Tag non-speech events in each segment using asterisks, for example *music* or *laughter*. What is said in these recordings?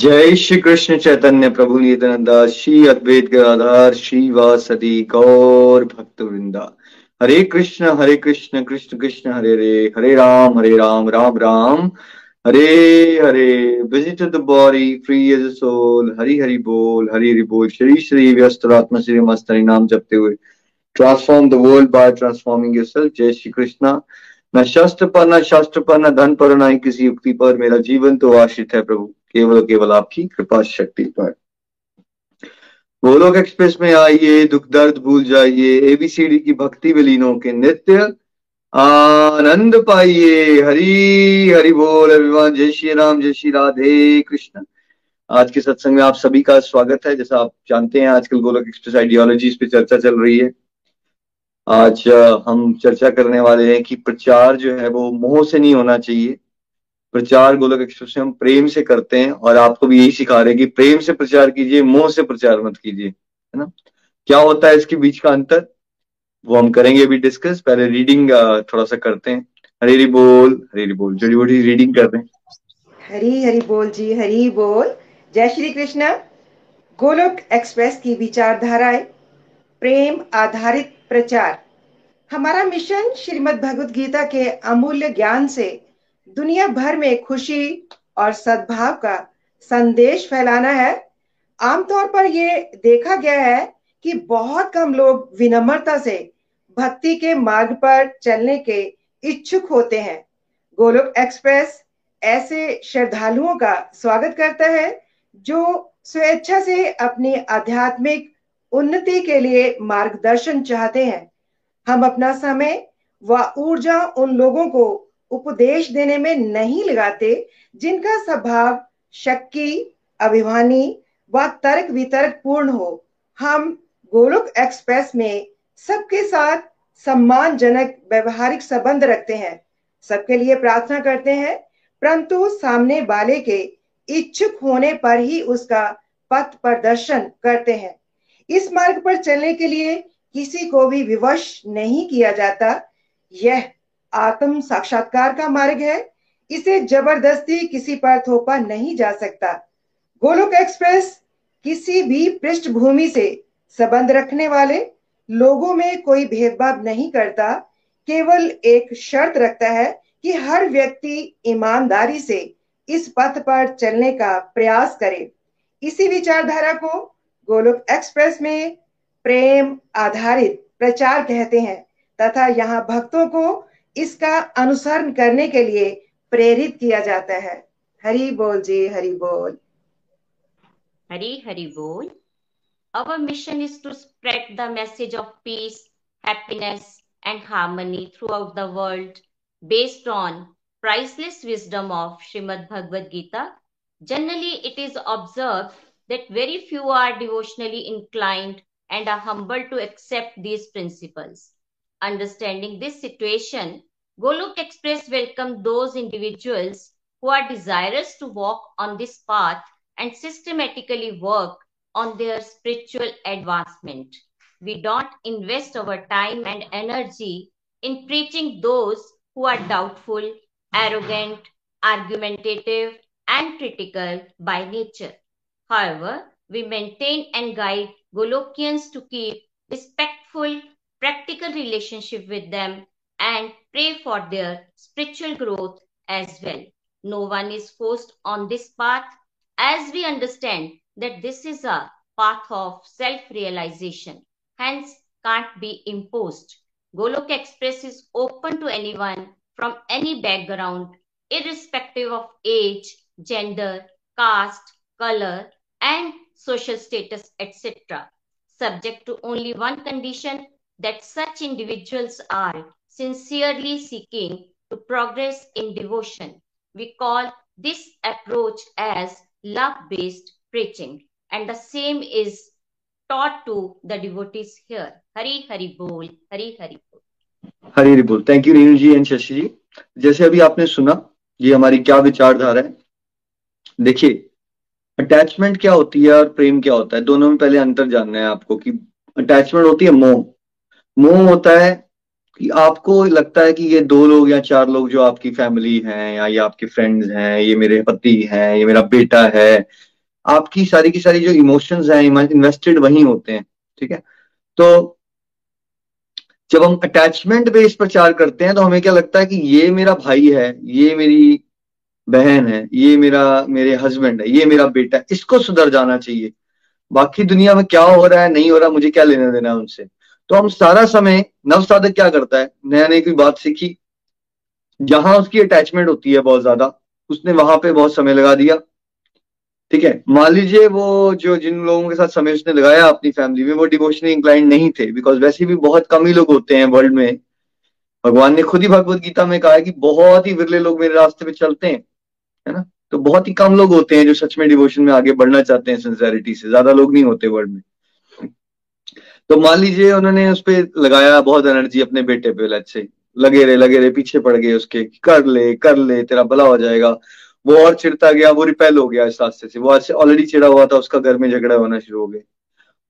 जय श्री कृष्ण चैतन्य प्रभु नित्यानंदा, श्री अद्वैत गदाधार श्री वासदी गौर भक्त वृंदा Hare Krishna Hare Krishna Krishna Krishna, Hare Hare Hare Ram Hare Ram Ram Ram. Hare Hare visit the body free as soul Hari Hari बोल, हरि हरि बोल। श्री श्री व्यस्तरात्मा श्री मस्त नाम जपते हुए। Transform the world by transforming yourself जय श्री कृष्णा न शस्त्र पर, न शास्त्र पर, न धन पर, न किसी युक्ति पर, मेरा जीवन तो आश्रित है प्रभु। केवल केवल आपकी कृपा शक्ति पर। गोलोक एक्सप्रेस में आइए, दुख दर्द भूल जाइए एबीसीडी की भक्ति विलीनों के नित्य, आनंद पाइए। हरी, हरि बोल अभिमान, जय श्री राम, जय श्री राधे कृष्ण। आज के सत्संग में आप सभी का स्वागत है। जैसा आप जानते हैं, आजकल गोलोक एक्सप्रेस आइडियोलॉजी पे चर्चा चल रही है। आज, हम चर्चा करने वाले हैं कि प्रचार जो है वो मोह से नहीं होना चाहिए। प्रचार गोलक एक्सप्रेस हम प्रेम से करते हैं और आपको भी यही सिखा रहे हैं कि प्रेम से प्रचार कीजिए, मोह से प्रचार मत कीजिए, है ना? क्या होता है इसके बीच का अंतर? वो हम करेंगे अभी डिस्कस पहले रीडिंग थोड़ा सा करते हैं। हरी हरी बोल, हरी हरी बोल। जड़ी बड़ी रीडिंग कर रहे हैं हरी हरी बोल जी, हरी बोल। जय श्री कृष्ण। गोलोक एक्सप्रेस की विचारधाराएँ, प्रेम आधारित प्रचार। हमारा मिशन श्रीमद् भगवद गीता के अमूल्य ज्ञान से दुनिया भर में खुशी और सद्भाव का संदेश फैलाना है। आमतौर पर ये देखा गया है कि बहुत कम लोग विनम्रता से भक्ति के मार्ग पर चलने के इच्छुक होते हैं। गोलोक एक्सप्रेस ऐसे श्रद्धालुओं का स्वागत करता है, जो स्वेच्छा से अपनी आध्यात्मिक उन्नति के लिए मार्गदर्शन चाहते हैं। हम अपना समय व ऊर्जा उन लोगों को उपदेश देने में नहीं लगाते, जिनका स्वभाव शक्की अभिमानी व तर्क वितर्क पूर्ण हो। हम गोलोक एक्सप्रेस में सबके साथ सम्मानजनक व्यवहारिक संबंध रखते हैं। सबके लिए प्रार्थना करते हैं, परंतु सामने वाले के इच्छुक होने पर ही उसका पथ प्रदर्शन करते हैं। इस मार्ग पर चलने के लिए किसी को भी विवश नहीं किया जाता। यह आत्म साक्षात्कार का मार्ग है। इसे ज़बरदस्ती किसी पर थोपा नहीं जा सकता। गोलोक एक्सप्रेस किसी भी पृष्ठभूमि से संबंध रखने वाले लोगों में कोई भेदभाव नहीं करता। केवल एक शर्त रखता है कि हर व्यक्ति ईमानदारी से इस पथ पर चलने का प्रयास करे। इसी विचारधारा को गोलोक एक्सप्रेस में प्रेम आधारित प्रचार कहते हैं तथा यहाँ भक्तों को इसका अनुसरण करने के लिए प्रेरित किया जाता है। हरी बोल जी, हरी बोल। हरी हरी बोल। Our mission is to spread the message of peace happiness and harmony through the world based on priceless wisdom of Shrimad Bhagavad Gita generally it is observe that very few are devotionally inclined and are humble to accept these principles Understanding this situation, Golok Express welcomes those individuals who are desirous to walk on this path and systematically work on their spiritual advancement. We don't invest our time and energy in preaching those who are doubtful, arrogant, argumentative, and critical by nature. However, we maintain and guide Golokians to keep respectful practical relationship with them and pray for their spiritual growth as well. No one is forced on this path as we understand that this is a path of self-realization, hence can't be imposed. Golok Express is open to anyone from any background, irrespective of age, gender, caste, color, and social status, etc. Subject to only one condition that such individuals are sincerely seeking to progress in devotion. We call this approach as love based preaching, and the same is taught to the devotees here. Hari Hari Bol, Hari Hari Bol. Hari Hari बोल thank you Renu ji and Shashi ji जैसे अभी आपने सुना ये हमारी क्या विचारधारा है देखिए अटैचमेंट क्या होती है और प्रेम क्या होता है दोनों में पहले अंतर जानना है आपको कि अटैचमेंट होती है मोह मोह होता है कि आपको लगता है कि ये दो लोग या चार लोग जो आपकी फैमिली हैं या ये आपके फ्रेंड्स हैं, ये मेरे पति हैं, ये मेरा बेटा है, आपकी सारी की सारी जो इमोशंस हैं इन्वेस्टेड वही होते हैं, ठीक है? तो जब हम अटैचमेंट बेस्ड प्रचार करते हैं तो हमें क्या लगता है कि ये मेरा भाई है, ये मेरी बहन है, ये मेरा, मेरे हस्बैंड है, ये मेरा बेटा है, इसको सुधर जाना चाहिए। बाकी दुनिया में क्या हो रहा है, नहीं हो रहा, मुझे क्या लेना देना है उनसे? तो हम सारा समय नव साधक क्या करता है? नया नई कोई बात सीखी। जहाँ उसकी अटैचमेंट होती है बहुत ज़्यादा, उसने वहाँ पे बहुत समय लगा दिया। ठीक है? मान लीजिए वो जो जिन लोगों के साथ समय उसने लगाया अपनी फैमिली में, वो डिवोशनली इंक्लाइंड नहीं थे बिकॉज़ वैसे भी बहुत कम ही लोग होते हैं वर्ल्ड में। भगवान ने खुद ही भगवत गीता में कहा है कि बहुत ही विरले लोग मेरे रास्ते पे चलते हैं, है ना? तो बहुत ही कम लोग होते हैं जो सच में डिवोशन में आगे बढ़ना चाहते हैं सिंसेरिटी से। ज़्यादा लोग नहीं होते वर्ल्ड में। तो मान लीजिए उन्होंने उस पर लगाया बहुत एनर्जी अपने बेटे पे लेट से लगे रहे लगे रहे, पीछे पड़ गए उसके। कर ले कर ले, तेरा भला हो जाएगा। वो और चिड़ता गया, वो रिपेल हो गया इस रास्ते से। वो ऑलरेडी चिड़ा हुआ था, उसका घर में झगड़ा होना शुरू हो गया।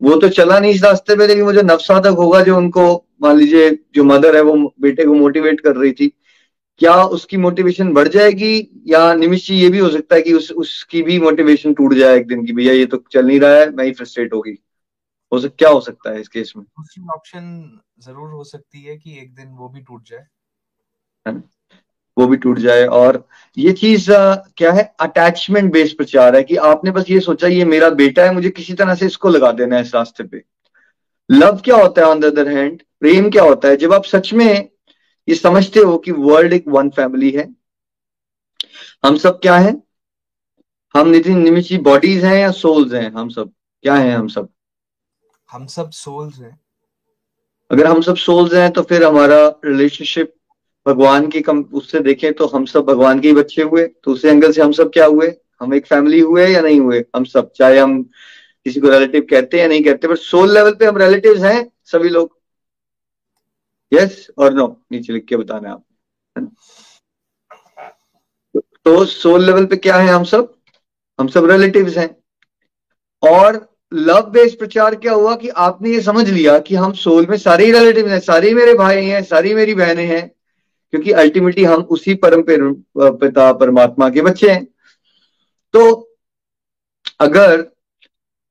वो तो चला नहीं इस रास्ते पे, लेकिन वो जो नवसाधक होगा, जो उनको, मान लीजिए, जो मदर है, वो बेटे को मोटिवेट कर रही थी। क्या उसकी मोटिवेशन बढ़ जाएगी? या निमिष ये भी हो सकता है कि उस, उसकी भी मोटिवेशन टूट जाए एक दिन की, भैया, ये तो चल नहीं रहा है, मैं ही फ्रस्ट्रेट होगी। हो सक क्या हो सकता है इस केस में? दूसरी ऑप्शन ज़रूर हो सकती है कि एक दिन वो भी टूट जाए। है ना? वो भी टूट जाए और ये चीज़ क्या है? अटैचमेंट बेस्ड प्रचार है कि आपने बस ये सोचा ये मेरा बेटा है मुझे किसी तरह से इसको लगा देना है इस रास्ते पे। लव क्या होता है ऑन द अदर हैंड प्रेम क्या होता है? जब आप सच में ये समझते हो कि वर्ल्ड एक वन फैमिली है हम सब क्या है? हम नितिन निमिषी बॉडीज हैं या सोल्स हैं? हम सब क्या है हम सब? हम सब सोल्स हैं। अगर हम सब सोल्स हैं तो फिर हमारा रिलेशनशिप भगवान की कम, उससे देखें तो हम सब भगवान के बच्चे हुए। तो उस एंगल से हम सब क्या हुए? हम एक फैमिली हुए या नहीं हुए? हम सब, चाहे हम किसी को रिलेटिव कहते हैं या नहीं कहते बट सोल लेवल पे हम रिलेटिव हैं, सभी लोग। यस और नो नीचे लिख के बताना आप। तो सोल लेवल पे क्या है हम सब? हम सब रिलेटिव्स हैं। और लव बेस्ड प्रचार क्या हुआ कि आपने ये समझ लिया कि हम सोल में सारे ही रिलेटिव हैं, सारे मेरे भाई हैं, सारी मेरी बहनें हैं, क्योंकि अल्टीमेटली हम उसी परम पिता, परमात्मा के बच्चे हैं। तो अगर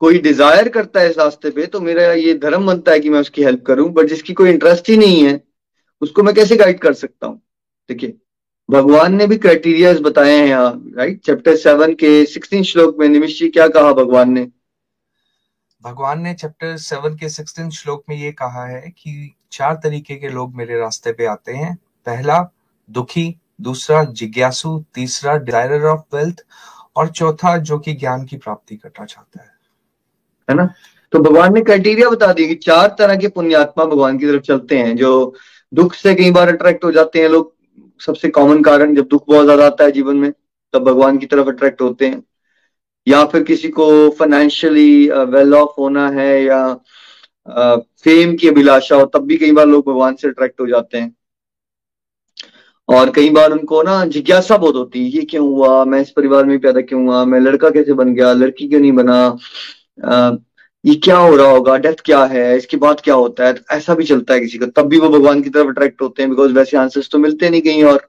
कोई डिज़ायर करता है इस रास्ते पे तो मेरा ये धर्म बनता है कि मैं उसकी हेल्प करूँ बट जिसकी कोई इंटरेस्ट ही नहीं है, उसको मैं कैसे गाइड कर सकता हूँ? देखिए, भगवान ने भी क्राइटेरिया बताए हैं यहाँ राइट चैप्टर सेवन के सिक्सटीन श्लोक में निमिष जी क्या कहा भगवान ने? भगवान ने चैप्टर सेवन के सिक्सटीन श्लोक में ये कहा है कि चार तरीके के लोग मेरे रास्ते पे आते हैं। पहला, दुखी, दूसरा, जिज्ञासु, तीसरा डिजायरर ऑफ़ वेल्थ और चौथा, जो कि ज्ञान की प्राप्ति करना चाहता है। है ना? तो भगवान ने क्राइटेरिया बता दिया कि चार तरह के पुण्यात्मा भगवान की तरफ़ चलते हैं, जो दुख से कई बार अट्रैक्ट हो जाते हैं लोग। सबसे कॉमन कारण जब दुख बहुत ज़्यादा आता है जीवन में, तब भगवान की तरफ़ अट्रैक्ट होते हैं। या फिर किसी को फाइनेंशियली वेल ऑफ़ होना है या फेम की अभिलाषा हो तब भी कई बार लोग भगवान से अट्रैक्ट हो जाते हैं। और कई बार उनको ना जिज्ञासा बहुत होती है ये क्यों हुआ मैं इस परिवार में पैदा क्यों हुआ मैं लड़का कैसे बन गया लड़की क्यों नहीं बना आ, ये क्या हो रहा होगा डेथ क्या है इसके बाद क्या होता है तो ऐसा भी चलता है किसी का तब भी वो भगवान की तरफ़ अट्रैक्ट होते हैं बिकॉज़ वैसे आंसर्स तो मिलते नहीं कहीं और।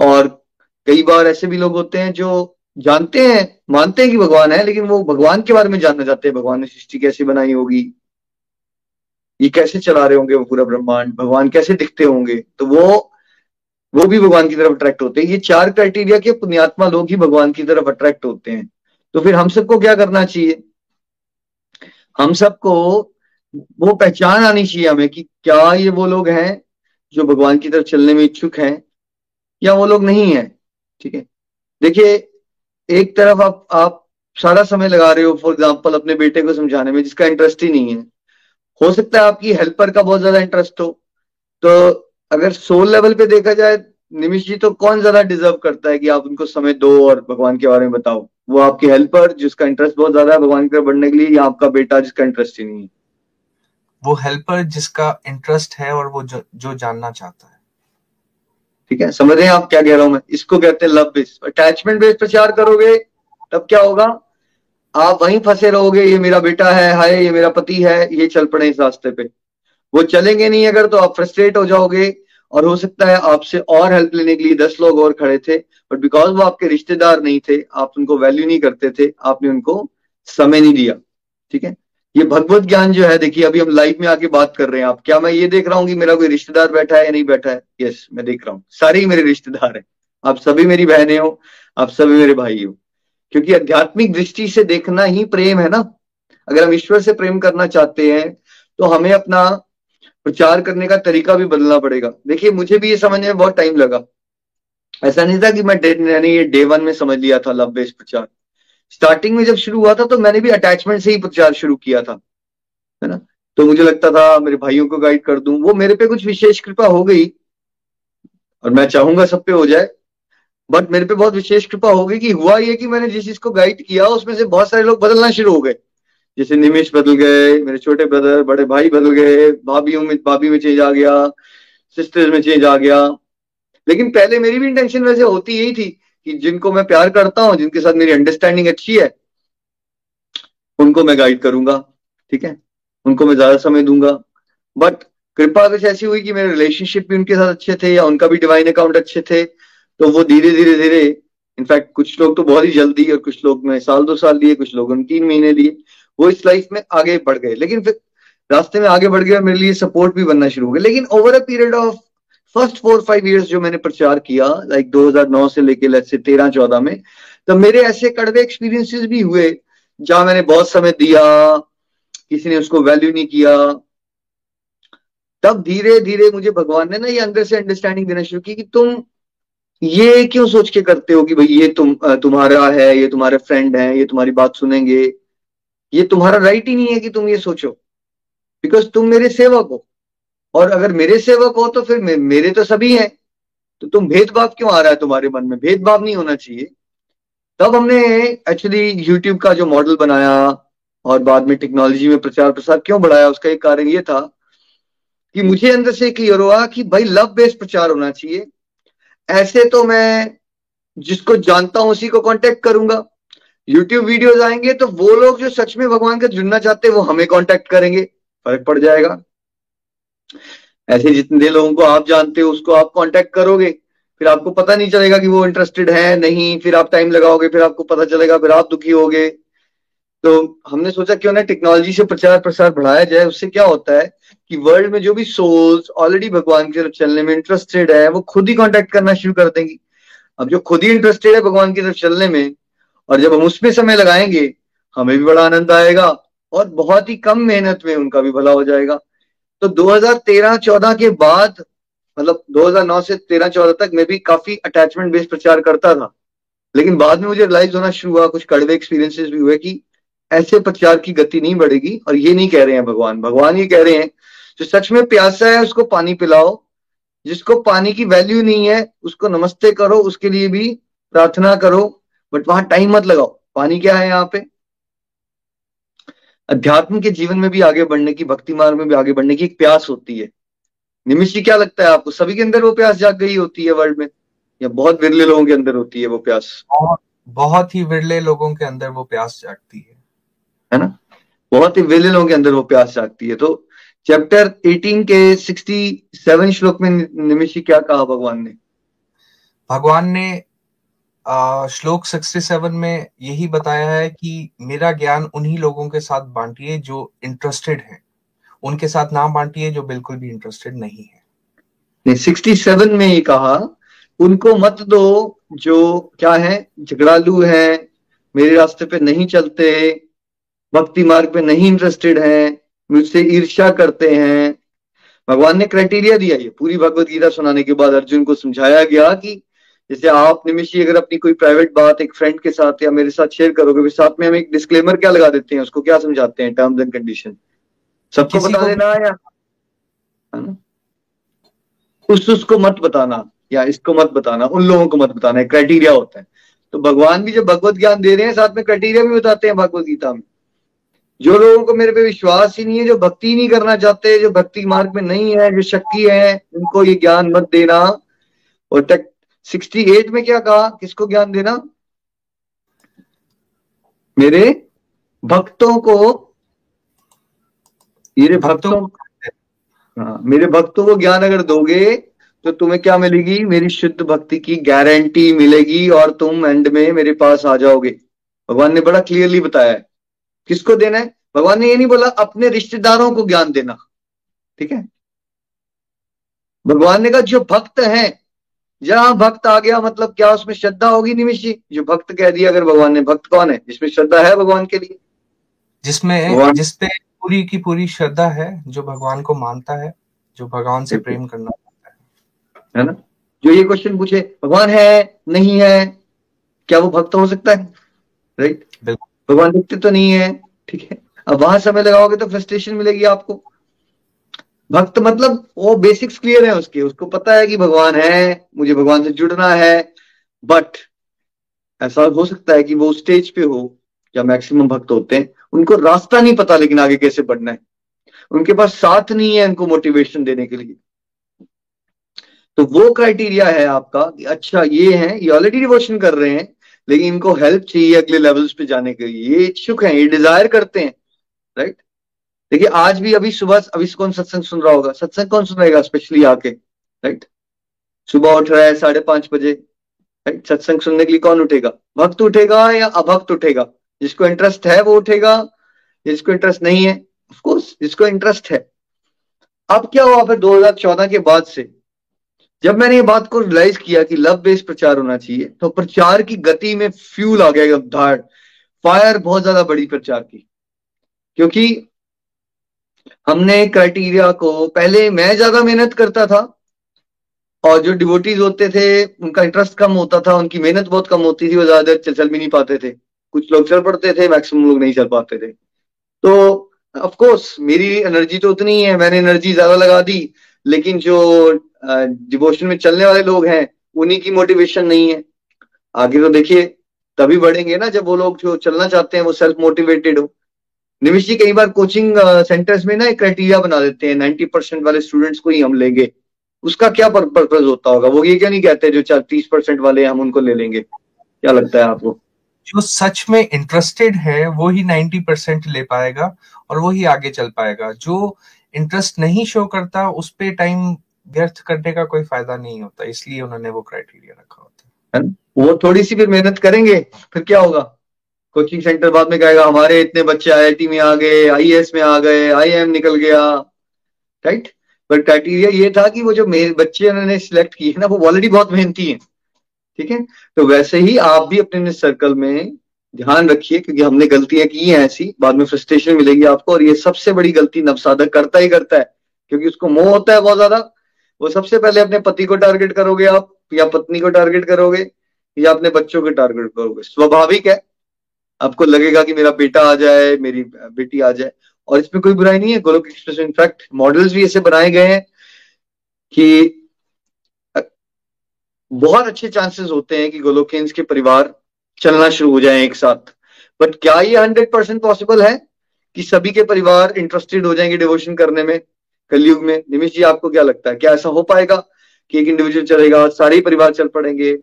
और कई बार ऐसे भी लोग होते हैं जो जानते हैं, मानते हैं कि भगवान है, लेकिन वो भगवान के बारे में जानना चाहते हैं, भगवान ने सृष्टि कैसे बनाई होगी? ये कैसे चला रहे होंगे वो पूरा ब्रह्मांड? भगवान कैसे दिखते होंगे? तो वो वो भी भगवान की तरफ़ अट्रैक्ट होते हैं। ये चार क्राइटेरिया के पुण्यात्मा लोग ही भगवान की तरफ़ अट्रैक्ट होते हैं। तो फिर हम सबको क्या करना चाहिए? हम सबको वो पहचान आनी चाहिए हमें कि क्या ये वो लोग हैं जो भगवान की तरफ़ चलने में इच्छुक हैं, या वो लोग नहीं है, ठीक है? देखिए एक तरफ़ आप आप सारा समय लगा रहे हो फॉर एग्ज़ाम्पल अपने बेटे को समझाने में जिसका इंटरेस्ट ही नहीं है। हो सकता है आपकी हेल्पर का बहुत ज़्यादा इंटरेस्ट हो। तो अगर सोल लेवल पे देखा जाए निमिश जी तो कौन ज़्यादा डिजर्व करता है कि आप उनको समय दो और भगवान के बारे में बताओ? वो आपकी हेल्पर जिसका इंटरेस्ट बहुत ज़्यादा है भगवान की तरफ़ बढ़ने के लिए या आपका बेटा जिसका इंटरेस्ट ही नहीं है? वो हेल्पर जिसका इंटरेस्ट है और वो जो, जो जानना चाहता है। ठीक है? समझ रहे हैं आप क्या कह रहा हूँ मैं? इसको कहते हैं लव बेस अटैचमेंट बेस प्रचार करोगे, तब क्या होगा? आप वहीं फंसे रहोगे, ये मेरा बेटा है, हाय, ये मेरा पति है, ये चल पड़े इस रास्ते पे। वो चलेंगे नहीं अगर तो आप फ्रस्ट्रेट हो जाओगे, और हो सकता है आपसे और हेल्प लेने के लिए दस लोग और खड़े थे बट बिकॉज़ वो आपके रिश्तेदार नहीं थे, आप उनको वैल्यू नहीं करते थे, आपने उनको समय नहीं दिया, ठीक है? ये भगवत ज्ञान जो है, देखिए, अभी हम लाइव में आके बात कर रहे हैं आप। क्या मैं ये देख रहा हूँ कि मेरा कोई रिश्तेदार बैठा है या नहीं बैठा है? यस मैं देख रहा हूँ। सारे ही मेरे रिश्तेदार हैं। आप सभी मेरी बहनें हो, आप सभी मेरे भाई हो। क्योंकि आध्यात्मिक दृष्टि से देखना ही प्रेम है ना। अगर हम ईश्वर से प्रेम करना चाहते हैं तो हमें अपना प्रचार करने का तरीका भी बदलना पड़ेगा। देखिए, मुझे भी ये समझने में बहुत टाइम लगा। ऐसा नहीं था कि मैं यानी ये डे वन में समझ लिया था लव बेस्ड प्रचार। स्टार्टिंग में जब शुरू हुआ था तो मैंने भी अटैचमेंट से ही प्रचार शुरू किया था, है ना? तो मुझे लगता था, मेरे भाइयों को गाइड कर दूँ। वो मेरे पे कुछ विशेष कृपा हो गई, और मैं चाहूँगा सब पे हो जाए बट मेरे पे बहुत विशेष कृपा हो गई कि हुआ ये कि मैंने जिस चीज़ को गाइड किया, उसमें से बहुत सारे लोग बदलना शुरू हो गए। जैसे निमिष बदल गए, मेरे छोटे ब्रदर बड़े भाई बदल गए भाभीियों में भाभी में चेंज आ गया सिस्टर्स में चेंज आ गया। लेकिन पहले मेरी भी इंटेंशन वैसे होती यही थी कि जिनको मैं प्यार करता हूँ, जिनके साथ मेरी अंडरस्टैंडिंग अच्छी है, उनको मैं गाइड करूँगा, ठीक है? उनको मैं ज़्यादा समय दूँगा। बट कृपा कुछ ऐसी हुई कि मेरे रिलेशनशिप भी उनके साथ अच्छे थे, या उनका भी डिवाइन अकाउंट अच्छे थे तो वो धीरे धीरे धीरे इनफैक्ट कुछ लोग तो बहुत ही जल्दी और कुछ लोग में साल दो साल लिए, कुछ लोगों ने तीन महीने लिए, वो इस लाइफ में आगे बढ़ गए। लेकिन फिर रास्ते में आगे बढ़ गए मेरे लिए सपोर्ट भी बनना शुरू हो गया लेकिन over a period of first four five years जो मैंने प्रचार किया लाइक 2009 से लेके लेट से तेरह, चौदह में तो मेरे ऐसे कड़वे एक्सपीरियंसेस भी हुए, जहाँ मैंने बहुत समय दिया, किसी ने उसको वैल्यू नहीं किया। तब धीरे धीरे मुझे भगवान ने ना ये अंदर से अंडरस्टैंडिंग देना शुरू की कि तुम ये क्यों सोच के करते हो कि भाई ये तुम तुम्हारा है, ये तुम्हारे फ्रेंड है, ये तुम्हारी बात सुनेंगे। ये तुम्हारा राइट ही नहीं है कि तुम ये सोचो। बिकॉज़ तुम मेरे सेवक हो। और अगर मेरे सेवक हो तो फिर मेरे तो सभी हैं। तो तुम भेदभाव क्यों आ रहा है तुम्हारे मन में? भेदभाव नहीं होना चाहिए। तब हमने एक्चुअली यूट्यूब का जो मॉडल बनाया और बाद में टेक्नोलॉजी में प्रचार प्रसार क्यों बढ़ाया, उसका एक कारण ये था कि मुझे अंदर से क्लियर हुआ कि भाई लव बेस्ड प्रचार होना चाहिए। ऐसे तो मैं जिसको जानता हूँ उसी को कांटेक्ट करूँगा। यूट्यूब वीडियोस आएँगे तो वो लोग जो सच में भगवान का जुड़ना चाहते हैं, वो हमें कांटेक्ट करेंगे। फ़र्क पड़ जाएगा। ऐसे जितने लोगों को आप जानते हो, उसको आप कांटेक्ट करोगे, फिर आपको पता नहीं चलेगा कि वो इंटरेस्टेड है, नहीं, फिर आप टाइम लगाओगे, फिर आपको पता चलेगा, फिर आप दुखी होगे। तो हमने सोचा क्यों ना टेक्नोलॉजी से प्रचार प्रसार बढ़ाया जाए, उससे क्या होता है कि वर्ल्ड में जो भी सोल्स ऑलरेडी भगवान की तरफ़ चलने में इंटरेस्टेड है, वो खुद ही कांटेक्ट करना शुरू कर देंगी। अब जो खुद ही इंटरेस्टेड है भगवान की तरफ़ चलने में, और जब हम उसमें समय लगाएँगे, हमें भी बड़ा आनंद आएगा, और बहुत ही कम मेहनत में उनका भी भला हो जाएगा। तो 2013-14 के बाद मतलब 2009 से 13-14 तक मैं भी काफ़ी अटैचमेंट बेस्ड प्रचार करता था। लेकिन बाद में मुझे रियलाइज़ होना शुरू हुआ, कुछ कड़वे एक्सपीरियंसेस भी हुए कि ऐसे प्रचार की गति नहीं बढ़ेगी। और ये नहीं कह रहे हैं भगवान। भगवान ये कह रहे हैं जो सच में प्यासा है, उसको पानी पिलाओ। जिसको पानी की वैल्यू नहीं है, उसको नमस्ते करो, उसके लिए भी प्रार्थना करो। बट वहाँ टाइम मत लगाओ। पानी क्या है यहाँ पे? अध्यात्म के जीवन में भी आगे बढ़ने की भक्ति मार्ग में भी आगे बढ़ने की एक प्यास होती है। निमिष जी क्या लगता है आपको? सभी के अंदर वो प्यास जाग गई होती है वर्ल्ड में? या बहुत विरले लोगों के अंदर होती है वो प्यास? बहुत ही विरले लोगों के अंदर वो प्यास जागती है। है ना? बहुत ही विरले लोगों के अंदर वो प्यास जागती है। तो चैप्टर 18 के 67 श्लोक में निमिष जी क्या कहा भगवान ने? भगवान ने श्लोक 67 में यही बताया है कि मेरा ज्ञान उन्हीं लोगों के साथ बांटिए जो इंटरेस्टेड हैं। उनके साथ ना बांटिए जो बिल्कुल भी इंटरेस्टेड नहीं है। नहीं सिक्सटी सेवन में ये कहा, उनको मत दो जो क्या है, झगड़ालू है, मेरे रास्ते पे नहीं चलते, भक्ति मार्ग पे नहीं इंटरेस्टेड हैं, मुझसे ईर्ष्या करते हैं। भगवान ने क्राइटेरिया दिया, ये पूरी भगवत गीता सुनाने के बाद अर्जुन को समझाया गया कि जैसे आप निमिशी अगर अपनी कोई प्राइवेट बात एक फ्रेंड के साथ या मेरे साथ शेयर करोगे फिर साथ में हम एक डिस्क्लेमर क्या लगा देते हैं उसको? क्या समझाते हैं टर्म्स एंड कंडीशन सबको बता देना या उस उसको मत बताना या इसको मत बताना उन लोगों को मत बताना क्राइटेरिया होता है। तो भगवान भी जब भगवत ज्ञान दे रहे हैं साथ में क्राइटेरिया भी बताते हैं भगवत गीता में। जो लोगों को मेरे पे विश्वास ही नहीं है जो भक्ति नहीं करना चाहते जो भक्ति मार्ग में नहीं है जो शक्ति है उनको ये ज्ञान मत देना। और तक सिक्सटी एट में क्या कहा? किसको ज्ञान देना? मेरे भक्तों को। मेरे भक्तों हाँ मेरे भक्तों को ज्ञान अगर दोगे तो तुम्हें क्या मिलेगी? मेरी शुद्ध भक्ति की गारंटी मिलेगी और तुम एंड में मेरे पास आ जाओगे। भगवान ने बड़ा क्लियरली बताया है। किसको देना है? भगवान ने ये नहीं बोला, अपने रिश्तेदारों को ज्ञान देना। ठीक है? भगवान ने कहा, जो भक्त हैं जहाँ भक्त आ गया मतलब क्या उसमें श्रद्धा होगी निमिश जी? जो भक्त कह दिया अगर भगवान ने भक्त कौन है? जिसमें श्रद्धा है भगवान के लिए। जिसमें जिसपे पूरी की पूरी श्रद्धा है जो भगवान को मानता है जो भगवान से प्रेम करना चाहता है। है ना? जो ये क्वेश्चन पूछे भगवान है नहीं है क्या वो भक्त हो सकता है? राइट भगवान दिखते तो नहीं है ठीक है? अब वहाँ समय लगाओगे तो फ्रस्ट्रेशन मिलेगी आपको। भक्त मतलब वो बेसिक्स क्लियर है उसके। उसको पता है कि भगवान है, मुझे भगवान से जुड़ना है बट ऐसा हो सकता है कि वो स्टेज पे हो, या मैक्सिमम भक्त होते हैं। उनको रास्ता नहीं पता लेकिन आगे कैसे बढ़ना है। उनके पास साथ नहीं है उनको मोटिवेशन देने के लिए। तो वो क्राइटेरिया है आपका कि अच्छा ये है, ये ऑलरेडी डिवोशन कर रहे हैं, लेकिन इनको हेल्प चाहिए अगले लेवल्स पे जाने के लिए। ये इच्छुक हैं, ये डिज़ायर करते हैं राइट देखिए, आज भी अभी सुबह, अभी कौन सत्संग सुन रहा होगा? सत्संग कौन सुन रहेगा स्पेशली आके? राइट सुबह उठ रहा है साढ़े पाँच बजे। राइट सत्संग सुनने के लिए कौन उठेगा? भक्त उठेगा या अभक्त उठेगा? जिसको इंटरेस्ट है, वो उठेगा। जिसको इंटरेस्ट नहीं है ऑफकोर्स जिसको इंटरेस्ट है। अब क्या हुआ फिर 2014 के बाद से? जब मैंने ये बात को रियलाइज़ किया कि लव बेस्ड प्रचार होना चाहिए तो प्रचार की गति में फ्यूल आ गया धार। फायर बहुत ज़्यादा बड़ी प्रचार की। क्योंकि हमने क्राइटेरिया को, पहले मैं ज़्यादा मेहनत करता था, और जो डिवोटीज होते थे, उनका इंटरेस्ट कम होता था, उनकी मेहनत बहुत कम होती थी, वो ज़्यादा देर चल भी नहीं पाते थे। कुछ लोग चल पड़ते थे मैक्सिमम लोग नहीं चल पाते थे। तो ऑफ़ कोर्स मेरी एनर्जी तो उतनी है मैंने एनर्जी ज़्यादा लगा दी, लेकिन जो डिवोशन में चलने वाले लोग हैं, उन्हीं की मोटिवेशन नहीं है। आगे तो देखिए, तभी बढ़ेंगे ना जब वो लोग जो चलना चाहते हैं, वो सेल्फ मोटिवेटेड हो। निमिश जी कई बार कोचिंग सेंटर्स में ना एक क्राइटेरिया बना देते हैं। नाइन्टी परसेंट वाले स्टूडेंट्स को ही हम लेंगे। उसका क्या पर्पज होता होगा? वो ये क्या नहीं कहते जो चार तीस परसेंट वाले हम उनको ले लेंगे? क्या लगता है आपको? जो सच में इंटरेस्टेड है वो ही नाइन्टी परसेंट ले पाएगा और वो ही आगे चल पाएगा। जो इंटरेस्ट नहीं शो करता उस पर टाइम व्यर्थ करने का कोई फ़ायदा नहीं होता। इसलिए उन्होंने वो क्राइटेरिया रखा होता है। वो थोड़ी सी फिर मेहनत करेंगे फिर क्या होगा? कोचिंग सेंटर बाद में कहेगा, हमारे इतने बच्चे आईआईटी में आ गए आईएएस में आ गए आईएम निकल गया। राइट पर क्राइटेरिया ये था कि वो जो मेरे, बच्चे उन्होंने सिलेक्ट किए ना, वो ऑलरेडी बहुत मेहनती है। ठीक है? तो वैसे ही आप भी अपने सर्कल में ध्यान रखिए, क्योंकि हमने गलतियाँ की हैं ऐसी, बाद में फ्रस्ट्रेशन मिलेगी आपको, और ये सबसे बड़ी गलती नवसाधक करता ही करता है, क्योंकि उसको मोह होता है बहुत ज़्यादा। वो सबसे पहले अपने पति को टारगेट करोगे आप, या पत्नी को टारगेट करोगे, या अपने बच्चों को टारगेट करोगे। स्वाभाविक है। आपको लगेगा कि मेरा बेटा आ जाए, मेरी बेटी आ जाए। और इसमें कोई बुराई नहीं है। गोलोक एक्सप्रेस इनफैक्ट मॉडल्स भी ऐसे बनाए गए हैं कि बहुत अच्छे चांसेस होते हैं कि गोलोकेन्स के परिवार चलना शुरू हो जाए एक साथ। बट क्या ये हंड्रेड परसेंट पॉसिबल है कि सभी के परिवार इंटरेस्टेड हो जाएँगे डिवोशन करने में, कलयुग में? निमिश जी, आपको क्या लगता है? क्या ऐसा हो पाएगा कि एक इंडिविजुअल चलेगा, सारे परिवार चल पड़ेंगे?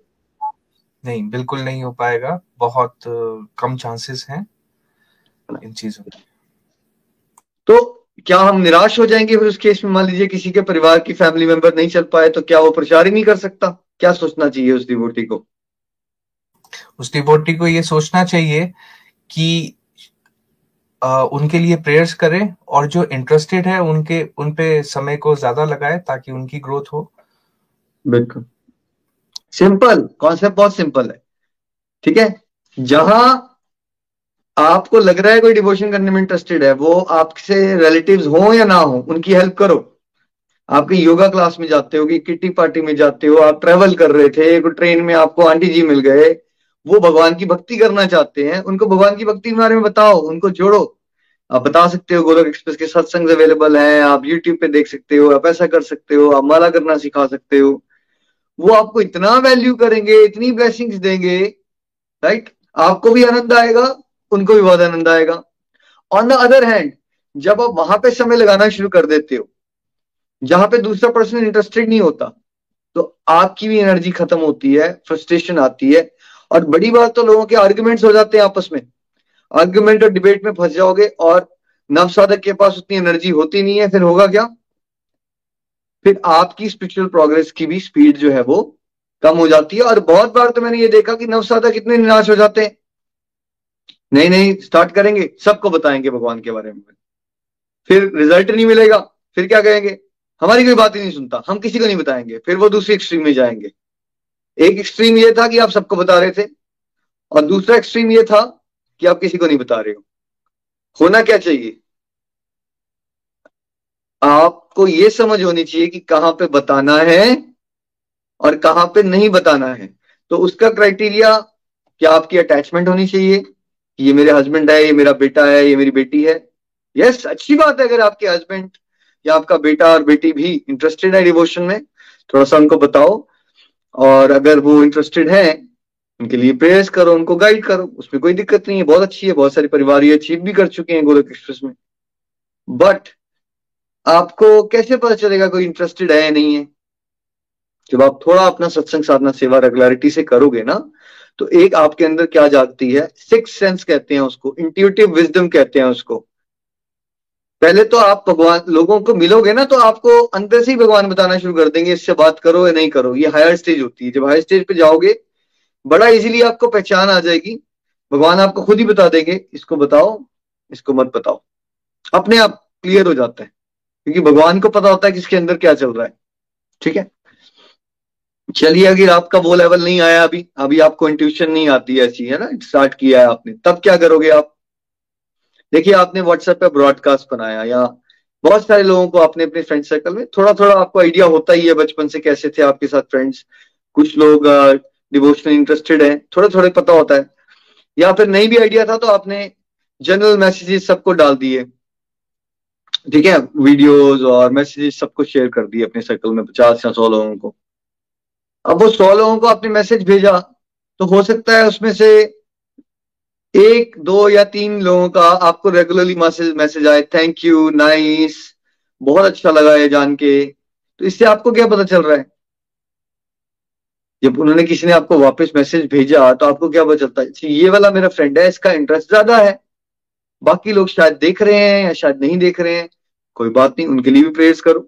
नहीं बिल्कुल नहीं हो पाएगा। बहुत कम चांसेस हैं इन चीज़ों में। तो क्या हम निराश हो जाएँगे फिर उस केस में? मान लीजिए किसी के परिवार की फैमिली मेंबर नहीं चल पाए तो क्या वो प्रचार ही नहीं कर सकता? क्या सोचना चाहिए उस डिवोटी को? उस डिवोटी को ये सोचना चाहिए कि आ, उनके लिए प्रेयर्स करें और जो इंटरेस्टेड है उनके उन पे समय को ज़्यादा लगाए ताकि उनकी ग्रोथ हो। बिल्कुल। सिंपल कॉन्सेप्ट बहुत सिंपल है। ठीक है? जहाँ आपको लग रहा है कोई डिवोशन करने में इंटरेस्टेड है, वो आपसे रिलेटिव्स हो या ना हो, उनकी हेल्प करो। आपके योगा क्लास में जाते हो कि किट्टी पार्टी में जाते हो, आप ट्रेवल कर रहे थे ट्रेन में आपको आंटी जी मिल गए, वो भगवान की भक्ति करना चाहते हैं, उनको भगवान की भक्ति के बारे में बताओ, उनको जोड़ो। आप बता सकते हो, गोलक एक्सप्रेस के सत्संग अवेलेबल हैं, आप यूट्यूब पे देख सकते हो, आप ऐसा कर सकते हो, आप माला करना सिखा सकते हो। वो आपको इतना वैल्यू करेंगे, इतनी ब्लेसिंग्स देंगे राइट आपको भी आनंद आएगा, उनको भी बहुत आनंद आएगा। ऑन द अदर हैंड जब आप वहाँ पे समय लगाना शुरू कर देते हो, जहाँ पे दूसरा पर्सन इंटरेस्टेड नहीं होता तो आपकी भी एनर्जी खत्म होती है फ्रस्ट्रेशन आती है। और बड़ी बात तो लोगों के आर्ग्यूमेंट्स हो जाते हैं आपस में। आर्ग्यूमेंट और डिबेट में फंस जाओगे और नवसाधक के पास उतनी एनर्जी होती नहीं है, फिर होगा क्या? फिर आपकी स्पिरिचुअल प्रोग्रेस की भी स्पीड जो है वो कम हो जाती है। और बहुत बार तो मैंने ये देखा कि नव कितने निराश हो जाते हैं। नहीं नहीं स्टार्ट करेंगे, सबको बताएँगे भगवान के बारे में। फिर रिज़ल्ट नहीं मिलेगा, फिर क्या कहेंगे? हमारी कोई बात ही नहीं सुनता, हम किसी को नहीं बताएँगे, फिर वो दूसरी एक्सट्रीम में जाएँगे। एक एक्सट्रीम ये था कि आप सबको बता रहे थे, और दूसरा एक्सट्रीम ये था कि आप किसी को नहीं बता रहे हो। होना क्या चाहिए? आपको ये समझ होनी चाहिए कि कहाँ पे बताना है और कहाँ पे नहीं बताना है। तो उसका क्राइटेरिया क्या आपकी अटैचमेंट होनी चाहिए? ये मेरे हस्बैंड है, ये मेरा बेटा है, ये मेरी बेटी है। यस अच्छी बात है अगर आपके हस्बैंड या आपका बेटा और बेटी भी इंटरेस्टेड है डिवोशन में, थोड़ा सा उनको बताओ। और अगर वो इंटरेस्टेड है, उनके लिए प्रेयर्स करो, उनको गाइड करो। उसमें कोई दिक्कत नहीं है, बहुत अच्छी है, बहुत सारे परिवार ये अचीव भी कर चुके हैं गोलक एक्सप्रेस में। बट आपको कैसे पता चलेगा कोई इंटरेस्टेड है या नहीं है? जब आप थोड़ा अपना सत्संग साधना, सेवा रेगुलरिटी से करोगे ना तो एक आपके अंदर क्या जागती है? सिक्स सेंस कहते हैं उसको इंट्यूटिव विजडम कहते हैं उसको। पहले तो आप भगवान, लोगों को मिलोगे ना तो आपको अंदर से ही भगवान बताना शुरू कर देंगे, इससे बात करो या नहीं करो। ये हायर स्टेज होती है। जब हायर स्टेज पे जाओगे, बड़ा इजीली आपको पहचान आ जाएगी। भगवान आपको खुद ही बता देंगे, इसको बताओ, इसको मत बताओ। अपने आप क्लियर हो जाता है। क्योंकि भगवान को पता होता है कि इसके अंदर क्या चल रहा है। ठीक है? चलिए, अगर आपका वो लेवल नहीं आया अभी अभी आपको इंट्यूशन नहीं आती है ऐसी, है ना? स्टार्ट किया है आपने। तब क्या करोगे आप? देखिए, आपने व्हाट्सएप पे ब्रॉडकास्ट बनाया या बहुत सारे लोगों को आपने अपने फ्रेंड सर्कल में थोड़ा थोड़ा आपको आइडिया होता ही है बचपन से कैसे थे आपके साथ फ्रेंड्स कुछ लोग डिवोशनल इंटरेस्टेड है थोड़े थोड़े पता होता है। या फिर नहीं भी आइडिया था तो आपने जनरल मैसेजेस सबको डाल दिए। ठीक है वीडियोस और मैसेजेस सबको शेयर कर दिए अपने सर्कल में पचास या सौ लोगों को। अब वो सौ लोगों को आपने मैसेज भेजा तो हो सकता है उसमें से एक, दो या तीन लोगों का आपको रेगुलरली मैसेज मैसेज आए थैंक यू नाइस बहुत अच्छा लगा ये जान के। तो इससे आपको क्या पता चल रहा है? जब उन्होंने किसी ने आपको वापस मैसेज भेजा तो आपको क्या पता चलता है? ये वाला मेरा फ्रेंड है, इसका इंटरेस्ट ज़्यादा है। बाकी लोग शायद देख रहे हैं या शायद नहीं देख रहे हैं, कोई बात नहीं, उनके लिए भी प्रेयर्स करो।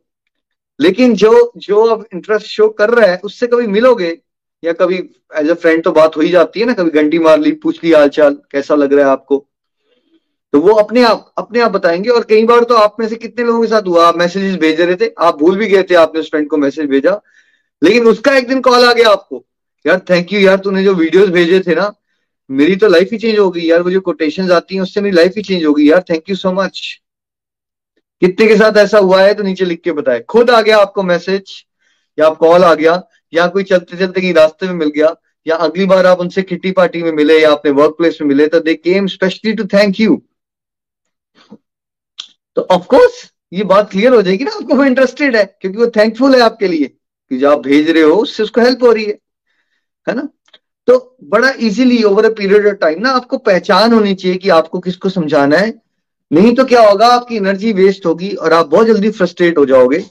लेकिन जो जो अब इंटरेस्ट शो कर रहा है, उससे कभी मिलोगे? या कभी एज अ फ्रेंड तो बात हो ही जाती है ना, कभी घंटी मार ली, पूछ ली हाल चाल कैसा लग रहा है आपको? तो वो अपने आप अपने आप बताएँगे और कई बार तो आप में से कितने लोगों के साथ हुआ, आप मैसेजेस भेज रहे थे, आप भूल भी गए थे, आपने उस फ्रेंड को मैसेज भेजा। लेकिन उसका एक दिन कॉल आ गया आपको। यार थैंक यू यार, तूने जो वीडियोस भेजे थे ना मेरी तो लाइफ ही चेंज हो गई यार, वो जो कोटेशन आती हैं, उससे मेरी लाइफ ही चेंज हो गई यार थैंक यू सो मच कितने के साथ ऐसा हुआ है तो नीचे लिख के बताए। खुद आ गया आपको मैसेज या आप कॉल आ गया, या कोई चलते चलते कहीं रास्ते में मिल गया, या अगली बार आप उनसे किटी पार्टी में मिले, या अपने वर्क प्लेस में मिले तो they came specially to thank you तो ऑफकोर्स ये बात क्लियर हो जाएगी ना, आपको वो इंटरेस्टेड है, क्योंकि वो थैंकफुल है आपके लिए, कि जो आप भेज रहे हो, उससे उसको हेल्प हो रही है है ना? तो बड़ा easily over a period of time ना आपको पहचान होनी चाहिए कि आपको किसको समझाना है। नहीं तो क्या होगा, आपकी एनर्जी वेस्ट होगी और आप बहुत जल्दी फ्रस्ट्रेट हो जाओगे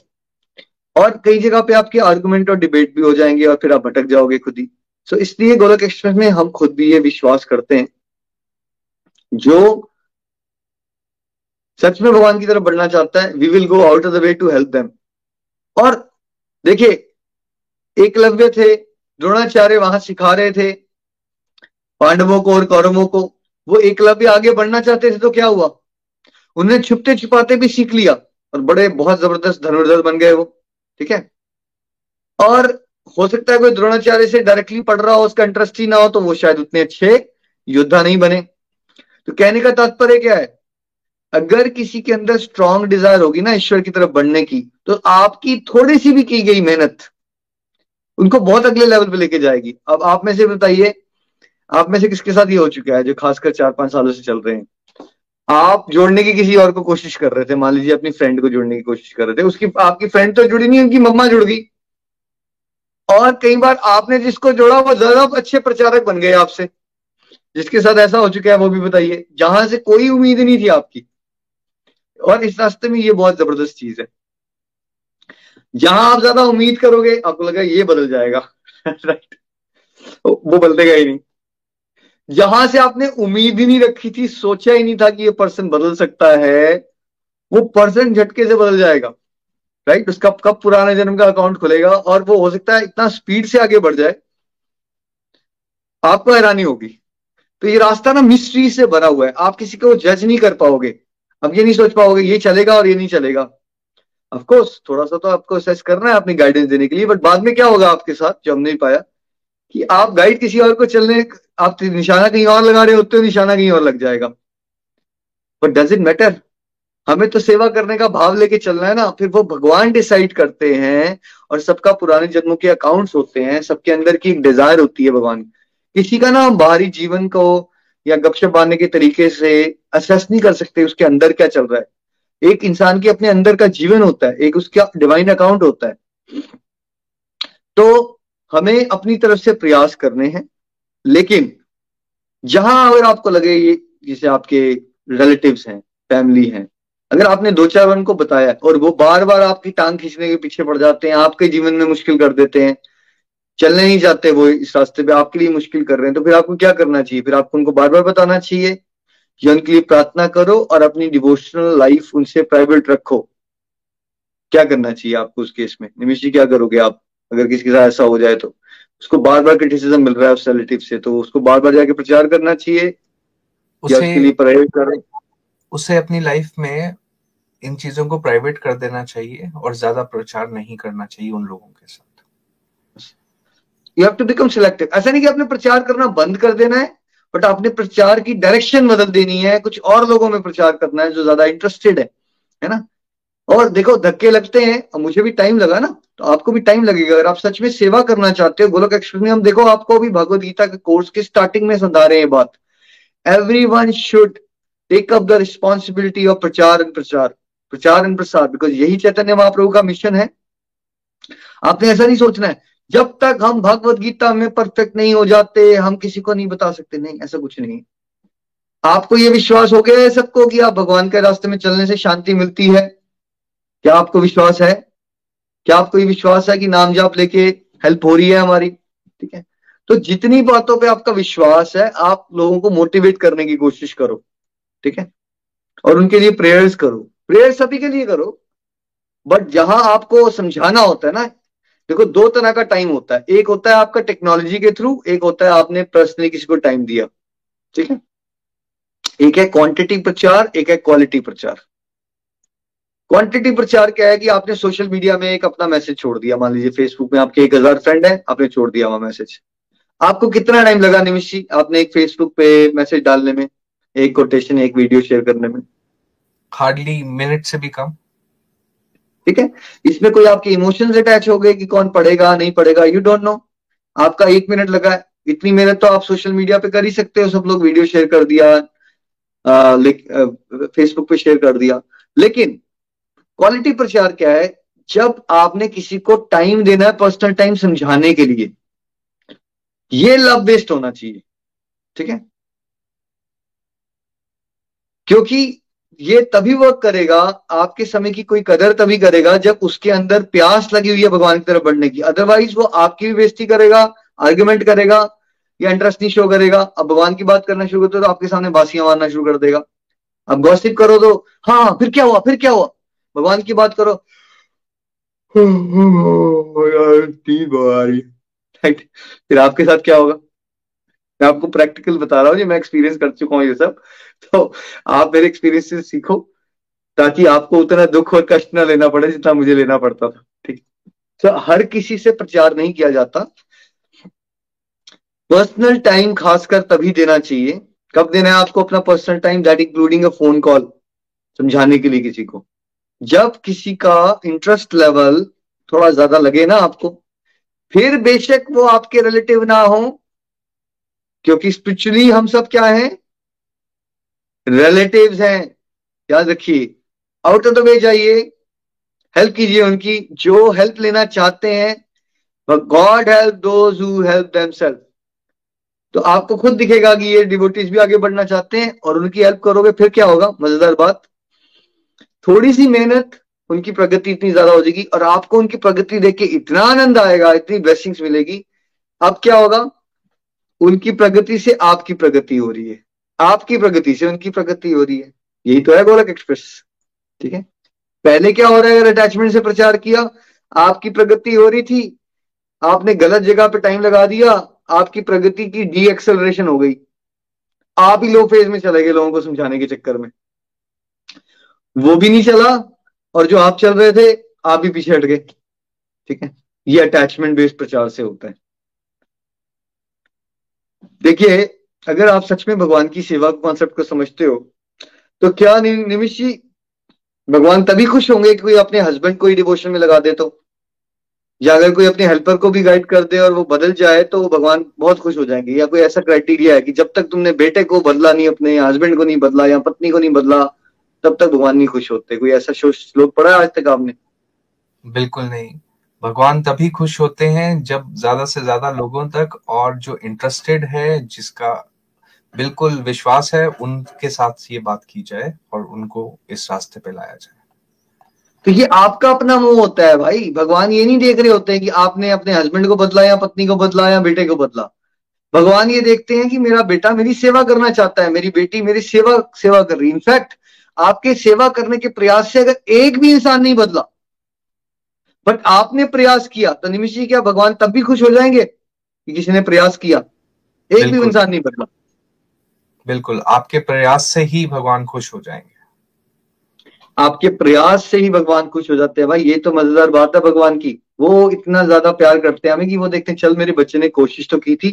और कई जगह पे आपके आर्गुमेंट और डिबेट भी हो जाएँगे और फिर आप भटक जाओगे खुद ही। सो इसलिए गोलक एक्सप्रेस में हम खुद भी ये विश्वास करते हैं। जो सच में भगवान की तरफ़ बढ़ना चाहता है we will go out of the way to help them और देखिए, एकलव्य थे द्रोणाचार्य वहाँ सिखा रहे थे, पांडवों को और कौरवों को। वो एकलव्य आगे बढ़ना चाहते थे तो क्या हुआ? उन्हें छुपते छुपाते भी सीख लिया और बड़े, बहुत ज़बरदस्त धनुर्धर बन गए वो, ठीक है? और हो सकता है कोई द्रोणाचार्य से डायरेक्टली पढ़ रहा हो, उसका इंटरेस्ट ही ना हो तो वो शायद उतने अच्छे योद्धा नहीं बने। तो कहने का तात्पर्य क्या है? अगर किसी के अंदर स्ट्रांग डिज़ायर होगी ना ईश्वर की तरफ़ बढ़ने की तो आपकी थोड़ी सी भी की गई मेहनत उनको बहुत अगले लेवल पे लेके जाएगी। अब आप में से बताइए, आप में से किसके साथ ये हो चुका है जो खासकर चार पाँच सालों से चल रहे हैं? आप जोड़ने की किसी और को कोशिश कर रहे थे, मान लीजिए अपनी फ्रेंड को जोड़ने की कोशिश कर रहे थे, उसकी, आपकी फ्रेंड तो जुड़ी नहीं, उनकी मम्मा जुड़ गई। और कई बार आपने जिसको जोड़ा, वो ज़्यादा अच्छे प्रचारक बन गए आपसे। जिसके साथ ऐसा हो चुका है, वो भी बताइए। जहाँ से कोई उम्मीद नहीं थी आपकी। और इस रास्ते में ये बहुत ज़बरदस्त चीज़ है। जहाँ आप ज़्यादा उम्मीद करोगे, आपको लगा ये बदल जाएगा। राइट वो बदलेगा ही नहीं। जहाँ से आपने उम्मीद ही नहीं रखी थी, सोचा ही नहीं था कि ये पर्सन बदल सकता है, वो पर्सन झटके से बदल जाएगा। राइट उसका कब पुराने जन्म का अकाउंट खुलेगा और वो हो सकता है इतना स्पीड से आगे बढ़ जाए, आपको हैरानी होगी। तो ये रास्ता ना मिस्ट्री से भरा हुआ है। आप किसी को जज नहीं कर पाओगे। अब ये नहीं सोच पाओगे, ये चलेगा और ये नहीं चलेगा। ऑफकोर्स थोड़ा सा तो आपको असेस करना है अपनी गाइडेंस देने के लिए बट बाद में क्या होगा आपके साथ जो हम नहीं पाया कि आप गाइड किसी और को चलने, आप निशाना कहीं और लगा रहे होते हो निशाना कहीं और लग जाएगा। बट डज इट मैटर हमें तो सेवा करने का भाव लेके चलना है ना, फिर वो भगवान डिसाइड करते हैं और सबका पुराने जन्मों के अकाउंट्स होते हैं, सबके अंदर की एक डिज़ायर होती है भगवान। किसी का ना हम बाहरी जीवन को या गपशप बांधने के तरीके से असेस नहीं कर सकते, उसके अंदर क्या चल रहा है। एक इंसान के अपने अंदर का जीवन होता है, एक उसका डिवाइन अकाउंट होता है। तो हमें अपनी तरफ़ से प्रयास करने हैं, लेकिन जहाँ अगर आपको लगे ये, जैसे आपके रिलेटिव्स हैं फैमिली हैं, अगर आपने दो चार उनको बताया और वो बार बार आपकी टांग खींचने के पीछे पड़ जाते हैं, आपके जीवन में मुश्किल कर देते हैं, चलने नहीं जाते वो इस रास्ते पे, आपके लिए मुश्किल कर रहे हैं तो फिर आपको क्या करना चाहिए? फिर आपको उनको बार बार बताना चाहिए? या उनके लिए प्रार्थना करो और अपनी डिवोशनल लाइफ उनसे प्राइवेट रखो। क्या करना चाहिए आपको उस केस में? निमिश जी क्या करोगे आप? अगर किसी के साथ ऐसा हो जाए तो। उसको बार बार क्रिटिसिज्म मिल रहा है उस रिलेटिव से तो उसको बार बार जाके प्रचार करना चाहिए। या उसके लिए करें। उसे अपनी लाइफ में इन चीज़ों को प्राइवेट कर देना चाहिए और ज़्यादा प्रचार नहीं करना चाहिए उन लोगों के साथ। You have to become selective ऐसा नहीं कि आपने प्रचार करना बंद कर देना है। बट आपने प्रचार की डायरेक्शन बदल देनी है, कुछ और लोगों में प्रचार करना है जो ज़्यादा इंटरेस्टेड है है ना? और देखो, धक्के लगते हैं और मुझे भी टाइम लगा ना तो आपको भी टाइम लगेगा। अगर आप सच में सेवा करना चाहते हो, गोलक एक्सप्रेस में, हम देखो, आपको भी गीता के कोर्स के स्टार्टिंग में समझा रहे हैं बात। Every one should take up the responsibility of प्रचार एंड प्रचार प्रचार एंड प्रसार बिकॉज़ यही चैतन्य महाप्रभु का मिशन है। आपने ऐसा नहीं सोचना है जब तक हम भगवत गीता में परफेक्ट नहीं हो जाते, हम किसी को नहीं बता सकते। नहीं, ऐसा कुछ नहीं। आपको ये विश्वास हो गया है सबको कि आप भगवान के रास्ते में चलने से शांति मिलती है? क्या आपको विश्वास है? क्या आपको ये विश्वास है कि नाम जाप लेके हेल्प हो रही है हमारी? ठीक है? तो जितनी बातों पे आपका विश्वास है, आप लोगों को मोटिवेट करने की कोशिश करो। ठीक है? और उनके लिए प्रेयर्स करो। प्रेयर सभी के लिए करो। बट जहाँ आपको समझाना होता है ना देखो, दो तरह का टाइम होता है। एक होता है आपका टेक्नोलॉजी के थ्रू एक होता है आपने पर्सनली किसी को टाइम दिया। ठीक है? एक है क्वांटिटी प्रचार, एक है क्वालिटी प्रचार। क्वांटिटी प्रचार क्या है कि आपने सोशल मीडिया में एक अपना मैसेज छोड़ दिया। मान लीजिए फेसबुक में आपके एक हज़ार फ्रेंड है, आपने छोड़ दिया वहाँ मैसेज आपको कितना टाइम लगा निमिश जी आपने एक फेसबुक पे मैसेज डालने में, एक कोटेशन एक वीडियो शेयर करने में? हार्डली मिनट से भी कम। ठीक है? इसमें कोई आपके इमोशंस अटैच हो गए कि कौन पढ़ेगा, नहीं पढ़ेगा? यू डोंट नो आपका एक मिनट लगा है। इतनी मेहनत तो आप सोशल मीडिया पे कर ही सकते हो। सब लोग वीडियो शेयर कर दिया फेसबुक पे शेयर कर दिया। लेकिन क्वालिटी प्रचार क्या है? जब आपने किसी को टाइम देना है पर्सनल टाइम समझाने के लिए, ये लव बेस्ड होना चाहिए। ठीक है? क्योंकि ये तभी वर्क करेगा, आपके समय की कोई कदर तभी करेगा जब उसके अंदर प्यास लगी हुई है भगवान की तरफ़ बढ़ने की। अदरवाइज़ वो आपकी भी बेइज्जती करेगा आर्ग्यूमेंट करेगा, या इंटरेस्ट नहीं शो करेगा। अब भगवान की बात करना शुरू करते तो आपके सामने बासियाँ मारना शुरू कर देगा। अब गॉसिप करो तो हाँ फिर क्या हुआ, फिर क्या हुआ? भगवान की बात करो। राइट फिर आपके साथ क्या होगा? मैं आपको प्रैक्टिकल बता रहा हूँ जी मैं एक्सपीरियंस कर चुका हूँ ये सब। तो आप मेरे एक्सपीरियंस से सीखो, ताकि आपको उतना दुख और कष्ट ना लेना पड़े जितना मुझे लेना पड़ता था, ठीक? तो हर किसी से प्रचार नहीं किया जाता। पर्सनल टाइम खासकर तभी देना चाहिए, कब देना है आपको अपना personal time that including a phone call समझाने के लिए किसी को। जब किसी का इंटरेस्ट लेवल थोड़ा ज़्यादा लगे ना आपको, फिर बेशक वो आपके रिलेटिव ना हो, क्योंकि स्पिरिचुअली हम सब क्या हैं? रिलेटिव्स हैं, याद रखिए। आउट ऑफ़ द वे जाइए हेल्प कीजिए उनकी। जो हेल्प लेना चाहते हैं God help those who help themselves तो आपको खुद दिखेगा कि ये डिवोटीज भी आगे बढ़ना चाहते हैं और उनकी हेल्प करोगे, फिर क्या होगा? मज़ेदार बात। थोड़ी सी मेहनत उनकी प्रगति इतनी ज़्यादा हो जाएगी और आपको उनकी प्रगति देख के इतना आनंद आएगा, इतनी ब्लेसिंग्स मिलेगी। अब क्या होगा? उनकी प्रगति से आपकी प्रगति हो रही है। आपकी प्रगति से उनकी प्रगति हो रही है। यही तो है गोलक एक्सप्रेस। ठीक है? पहले क्या हो रहा है अगर अटैचमेंट से प्रचार किया? आपकी प्रगति हो रही थी। आपने गलत जगह पे टाइम लगा दिया। आपकी प्रगति की डी एक्सेलरेशन हो गई। आप ही लो फ़ेज़ में चले गए लोगों को समझाने के चक्कर में। वो भी नहीं चला और जो आप चल रहे थे, आप भी पीछे हट गए। ठीक है? ये अटैचमेंट बेस्ड प्रचार से होता है। देखिए अगर आप सच में भगवान की सेवा कॉन्सेप्ट को समझते हो तो क्या निमिश जी भगवान तभी खुश होंगे कि कोई अपने हस्बैंड को ही डिवोशन में लगा दे तो? या अगर कोई अपने हेल्पर को भी गाइड कर दे और वो बदल जाए तो भगवान बहुत खुश हो जाएँगे। या कोई ऐसा क्राइटेरिया है कि जब तक तुमने बेटे को बदला नहीं, अपने हस्बैंड को नहीं बदला या पत्नी को नहीं बदला, तब तक भगवान नहीं खुश होते? कोई ऐसा श्लोक पढ़ा आज तक आपने? बिल्कुल नहीं। भगवान तभी खुश होते हैं जब ज़्यादा से ज़्यादा लोगों तक और जो इंटरेस्टेड है, जिसका बिल्कुल विश्वास है उनके साथ ये बात की जाए और उनको इस रास्ते पे लाया जाए। तो ये आपका अपना मुँह होता है भाई। भगवान ये नहीं देख रहे होते हैं कि आपने अपने हस्बैंड को बदला या पत्नी को बदला या बेटे को बदला। भगवान ये देखते हैं कि मेरा बेटा मेरी सेवा करना चाहता है मेरी बेटी मेरी सेवा सेवा कर रही है। इनफैक्ट आपके सेवा करने के प्रयास से अगर एक भी इंसान नहीं बदला बट आपने प्रयास किया तो निमिष जी क्या भगवान तब भी खुश हो जाएँगे कि किसी ने प्रयास किया एक भी इंसान नहीं बदला। बिल्कुल, आपके प्रयास से ही भगवान खुश हो जाएँगे। आपके प्रयास से ही भगवान खुश हो जाते हैं भाई, ये तो मज़ेदार बात है भगवान की। वो इतना ज़्यादा प्यार करते हैं हमें कि वो देखते हैं, चल मेरे बच्चे ने कोशिश तो की थी,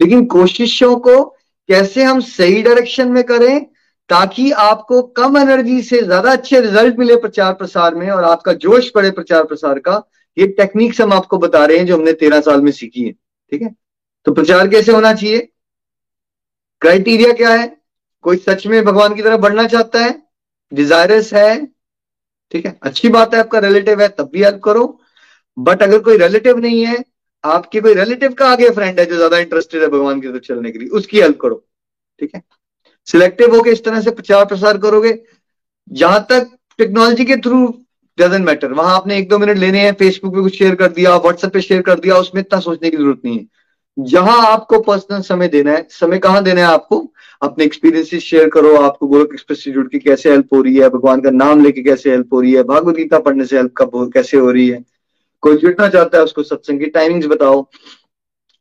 लेकिन कोशिशों को कैसे हम सही डायरेक्शन में करें ताकि आपको कम एनर्जी से ज़्यादा अच्छे रिज़ल्ट मिले प्रचार प्रसार में और आपका जोश पड़े प्रचार प्रसार का, ये टेक्निक्स हम आपको बता रहे हैं जो हमने तेरह साल में सीखी है, ठीक है? तो प्रचार कैसे होना चाहिए? क्राइटेरिया क्या है? कोई सच में भगवान की तरफ़ बढ़ना चाहता है? डिजायरस है? ठीक है, अच्छी बात है, आपका रिलेटिव है, तब भी हेल्प करो। बट अगर कोई रिलेटिव नहीं है, आपके कोई रिलेटिव का आगे फ्रेंड है जो ज़्यादा इंटरेस्टेड है भगवान की तरफ़ चलने के लिए, उसकी हेल्प करो। ठीक है? सिलेक्टिव होकर इस तरह से प्रचार प्रसार करोगे। जहाँ तक टेक्नोलॉजी के थ्रू डजेंट मैटर वहाँ आपने एक दो मिनट लेने हैं फेसबुक पे कुछ शेयर कर दिया व्हाट्सएप पे शेयर कर दिया, उसमें इतना सोचने की ज़रूरत नहीं है। जहाँ आपको पर्सनल समय देना है, समय कहाँ देना है आपको? अपने एक्सपीरियंसेस शेयर करो, आपको गोलक एक्सप्रेस से जुड़ के कैसे हेल्प हो रही है, भगवान का नाम लेके कैसे हेल्प हो रही है, भागवत गीता पढ़ने से हेल्प कब कैसे हो रही है? कोई जुड़ना चाहता है उसको सत्संग की टाइमिंग्स बताओ,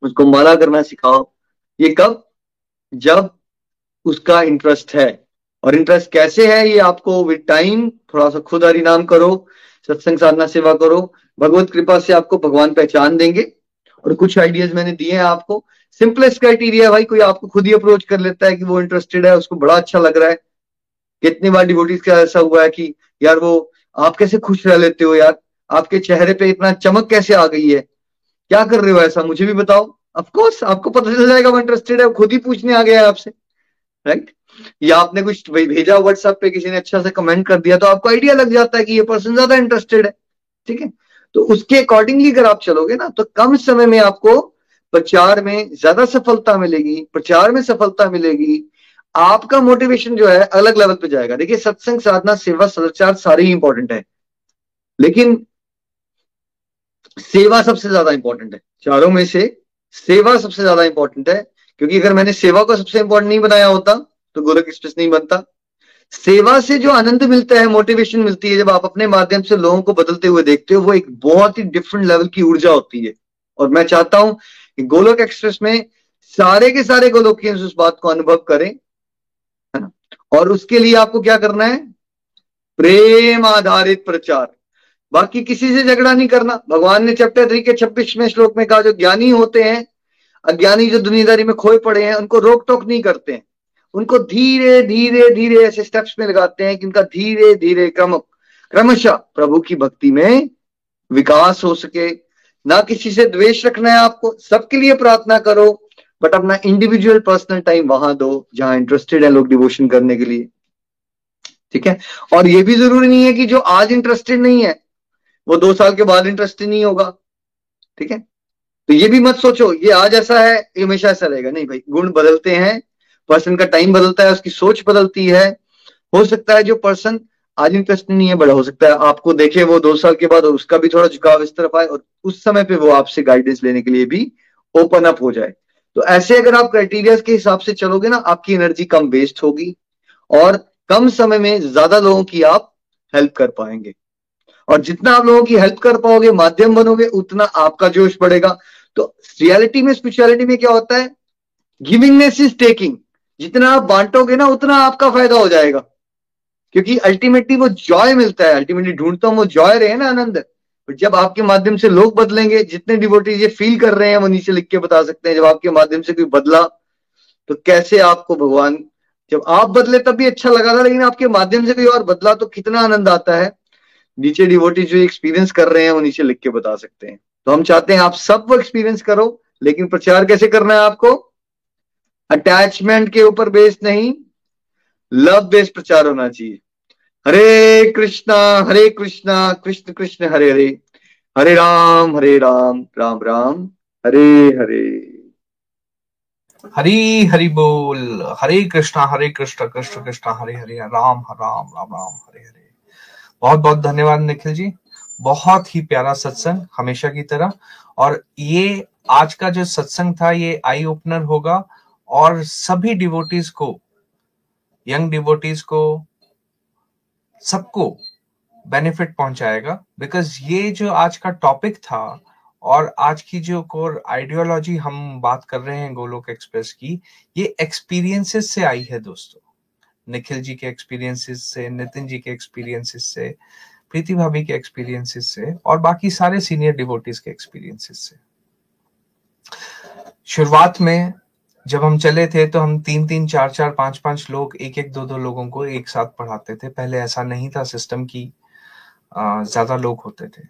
उसको माला करना सिखाओ। ये कब? जब उसका इंटरेस्ट है। और इंटरेस्ट कैसे है ये आपको विद टाइम थोड़ा सा खुद हरि नाम करो, सत्संग साधना सेवा करो। भगवत कृपा से आपको भगवान पहचान देंगे। और कुछ आइडियाज़ मैंने दिए हैं आपको। सिंपलेस्ट क्राइटेरिया भाई, कोई आपको खुद ही अप्रोच कर लेता है कि वो इंटरेस्टेड है, उसको बड़ा अच्छा लग रहा है। कितनी बार डिवोटीज का ऐसा हुआ है कि, यार वो, आप कैसे खुश रह लेते हो यार? आपके चेहरे पे इतना चमक कैसे आ गई है? क्या कर रहे हो ऐसा? मुझे भी बताओ। ऑफकोर्स आपको पता चल जाएगा वो इंटरेस्टेड है खुद ही पूछने आ गया है आपसे। राइट या आपने कुछ भेजा व्हाट्सएप पे, किसी ने अच्छा से कमेंट कर दिया तो आपको आइडिया लग जाता है कि ये पर्सन ज़्यादा इंटरेस्टेड है। ठीक है? तो उसके अकॉर्डिंगली अगर आप चलोगे ना तो कम समय में आपको प्रचार में ज़्यादा सफलता मिलेगी, प्रचार में सफलता मिलेगी। आपका मोटिवेशन जो है, अलग लेवल पे जाएगा। देखिए, सत्संग, साधना, सेवा, सदाचार सारे ही इंपॉर्टेंट है। लेकिन सेवा सबसे ज़्यादा इंपॉर्टेंट है। चारों में से सेवा सबसे ज़्यादा इंपॉर्टेंट है। क्योंकि अगर मैंने सेवा को सबसे इंपॉर्टेंट नहीं बनाया होता तो गोरख एक्सप्रेस नहीं बनता। सेवा से जो आनंद मिलता है मोटिवेशन मिलती है, जब आप अपने माध्यम से लोगों को बदलते हुए देखते हो, वो एक बहुत ही डिफरेंट लेवल की ऊर्जा होती है। और मैं चाहता हूँ कि गोलोक एक्सप्रेस में सारे के सारे गोलोकियंस उस बात को अनुभव करें, है ना? और उसके लिए आपको क्या करना है? प्रेम आधारित प्रचार। बाकी किसी से झगड़ा नहीं करना। भगवान ने चैप्टर थ्री के छब्बीसवें श्लोक में कहा, जो ज्ञानी होते हैं, अज्ञानी जो दुनियादारी में खोए पड़े हैं, उनको रोक टोक नहीं करते हैं। उनको धीरे धीरे धीरे ऐसे स्टेप्स में लगाते हैं कि उनका धीरे धीरे क्रम क्रमशः प्रभु की भक्ति में विकास हो सके। ना किसी से द्वेष रखना है आपको, सबके लिए प्रार्थना करो बट अपना इंडिविजुअल पर्सनल टाइम वहाँ दो, जहाँ इंटरेस्टेड है लोग डिवोशन करने के लिए। ठीक है? और ये भी ज़रूरी नहीं है कि जो आज इंटरेस्टेड नहीं है, वो दो साल के बाद इंटरेस्टेड नहीं होगा। ठीक है? तो ये भी मत सोचो, ये आज ऐसा है, ये हमेशा ऐसा रहेगा। नहीं भाई, गुण बदलते हैं पर्सन का टाइम बदलता है, उसकी सोच बदलती है। हो सकता है जो पर्सन आज इंटरेस्ट नहीं है, बड़ा हो सकता है। आपको देखे वो दो साल के बाद और उसका भी थोड़ा झुकाव इस तरफ़ आए और उस समय पे वो आपसे गाइडेंस लेने के लिए भी ओपन अप हो जाए। तो ऐसे अगर आप क्राइटेरिया के हिसाब से चलोगे ना, आपकी एनर्जी कम वेस्ट होगी और कम समय में ज़्यादा लोगों की आप हेल्प कर पाएँगे। और जितना आप लोगों की हेल्प कर पाओगे, माध्यम बनोगे, उतना आपका जोश बढ़ेगा। तो रियलिटी में स्पिरिचुअलिटी में क्या होता है? गिविंगनेस इज़ टेकिंग जितना आप बांटोगे ना, उतना आपका फ़ायदा हो जाएगा। क्योंकि अल्टीमेटली वो जॉय मिलता है अल्टीमेटली ढूंढता हूँ, वो जॉय रहे ना आनंद। जब आपके माध्यम से लोग बदलेंगे, जितने डिवोटीज ये फील कर रहे हैं, वो नीचे लिख के बता सकते हैं, जब आपके माध्यम से कोई बदला तो कैसे आपको भगवान, जब आप बदले तब भी अच्छा लगा था, लेकिन आपके माध्यम से कोई और बदला तो कितना आनंद आता है। नीचे डिवोटी जो एक्सपीरियंस कर रहे हैं, वो नीचे लिख के बता सकते हैं। तो हम चाहते हैं आप सब वो एक्सपीरियंस करो, लेकिन प्रचार कैसे करना है आपको? अटैचमेंट के ऊपर बेस्ड नहीं लव बेस्ड प्रचार होना चाहिए। हरे कृष्णा हरे कृष्णा, कृष्ण कृष्ण, हरे हरे। हरे राम हरे राम राम राम, हरे हरे। हरी हरि बोल, हरे कृष्णा, हरे कृष्ण कृष्ण कृष्ण, हरे हरे, राम राम राम राम, हरे हरे। बहुत बहुत धन्यवाद निखिल जी। बहुत ही प्यारा सत्संग हमेशा की तरह। और ये आज का जो सत्संग था, ये आई ओपनर होगा। और सभी डिवोटीज को यंग डिवोटीज को, सबको बेनिफिट पहुंचाएगा। बिकॉज़ ये जो आज का टॉपिक था और आज की जो कोर आइडियोलॉजी हम बात कर रहे हैं गोलोक एक्सप्रेस की, ये एक्सपीरियंसेस से आई है दोस्तों। निखिल जी के एक्सपीरियंसेस से, नितिन जी के एक्सपीरियंसेस से, प्रीति भाभी के एक्सपीरियंसेस से और बाकी सारे सीनियर डिवोटीज के एक्सपीरियंसेस से। शुरुआत में जब हम चले थे तो हम तीन तीन, चार चार, पाँच पाँच लोग एक एक दो दो लोगों को एक साथ पढ़ाते थे। पहले ऐसा नहीं था सिस्टम की ज़्यादा लोग होते थे।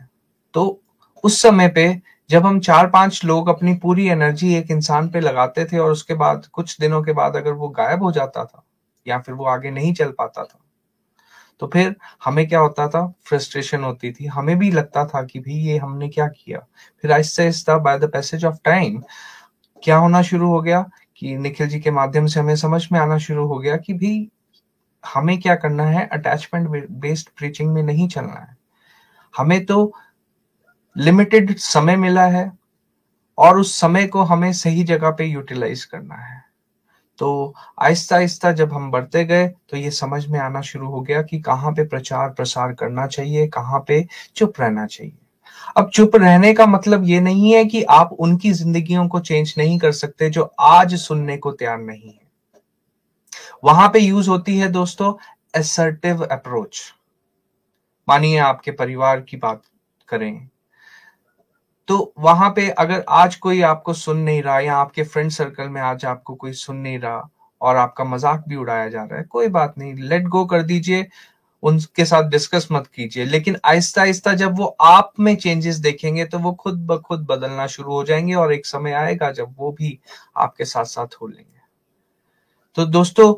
तो उस समय पे जब हम चार, पाँच लोग अपनी पूरी एनर्जी एक इंसान पे लगाते थे और उसके बाद, कुछ दिनों के बाद अगर वो गायब हो जाता था या फिर वो आगे नहीं चल पाता था तो फिर हमें क्या होता था? फ्रस्ट्रेशन होती थी। हमें भी लगता था कि भाई ये हमने क्या किया? फिर आहिस्ता आहिस्ता by the passage of time क्या होना शुरू हो गया? कि निखिल जी के माध्यम से हमें समझ में आना शुरू हो गया कि भाई हमें क्या करना है अटैचमेंट बेस्ड प्रीचिंग में नहीं चलना है। हमें तो लिमिटेड समय मिला है और उस समय को हमें सही जगह पे यूटिलाइज करना है। तो आहिस्ता आहिस्ता जब हम बढ़ते गए तो ये समझ में आना शुरू हो गया कि कहाँ पे प्रचार प्रसार करना चाहिए, कहाँ पे चुप रहना चाहिए। अब चुप रहने का मतलब ये नहीं है कि आप उनकी जिंदगियों को चेंज नहीं कर सकते जो आज सुनने को तैयार नहीं है। वहाँ पे यूज़ होती है दोस्तों असर्टिव अप्रोच मानिए आपके परिवार की बात करें। तो वहाँ पे अगर आज कोई आपको सुन नहीं रहा या आपके फ्रेंड सर्कल में आज आपको कोई सुन नहीं रहा और आपका मज़ाक भी उड़ाया जा रहा है, कोई बात नहीं लेट गो कर दीजिए। उनके साथ डिस्कस मत कीजिए। लेकिन आहिस्ता आहिस्ता जब वो आप में चेंजेस देखेंगे तो वो खुद ब खुद बदलना शुरू हो जाएँगे और एक समय आएगा जब वो भी आपके साथ साथ हो लेंगे। तो दोस्तों,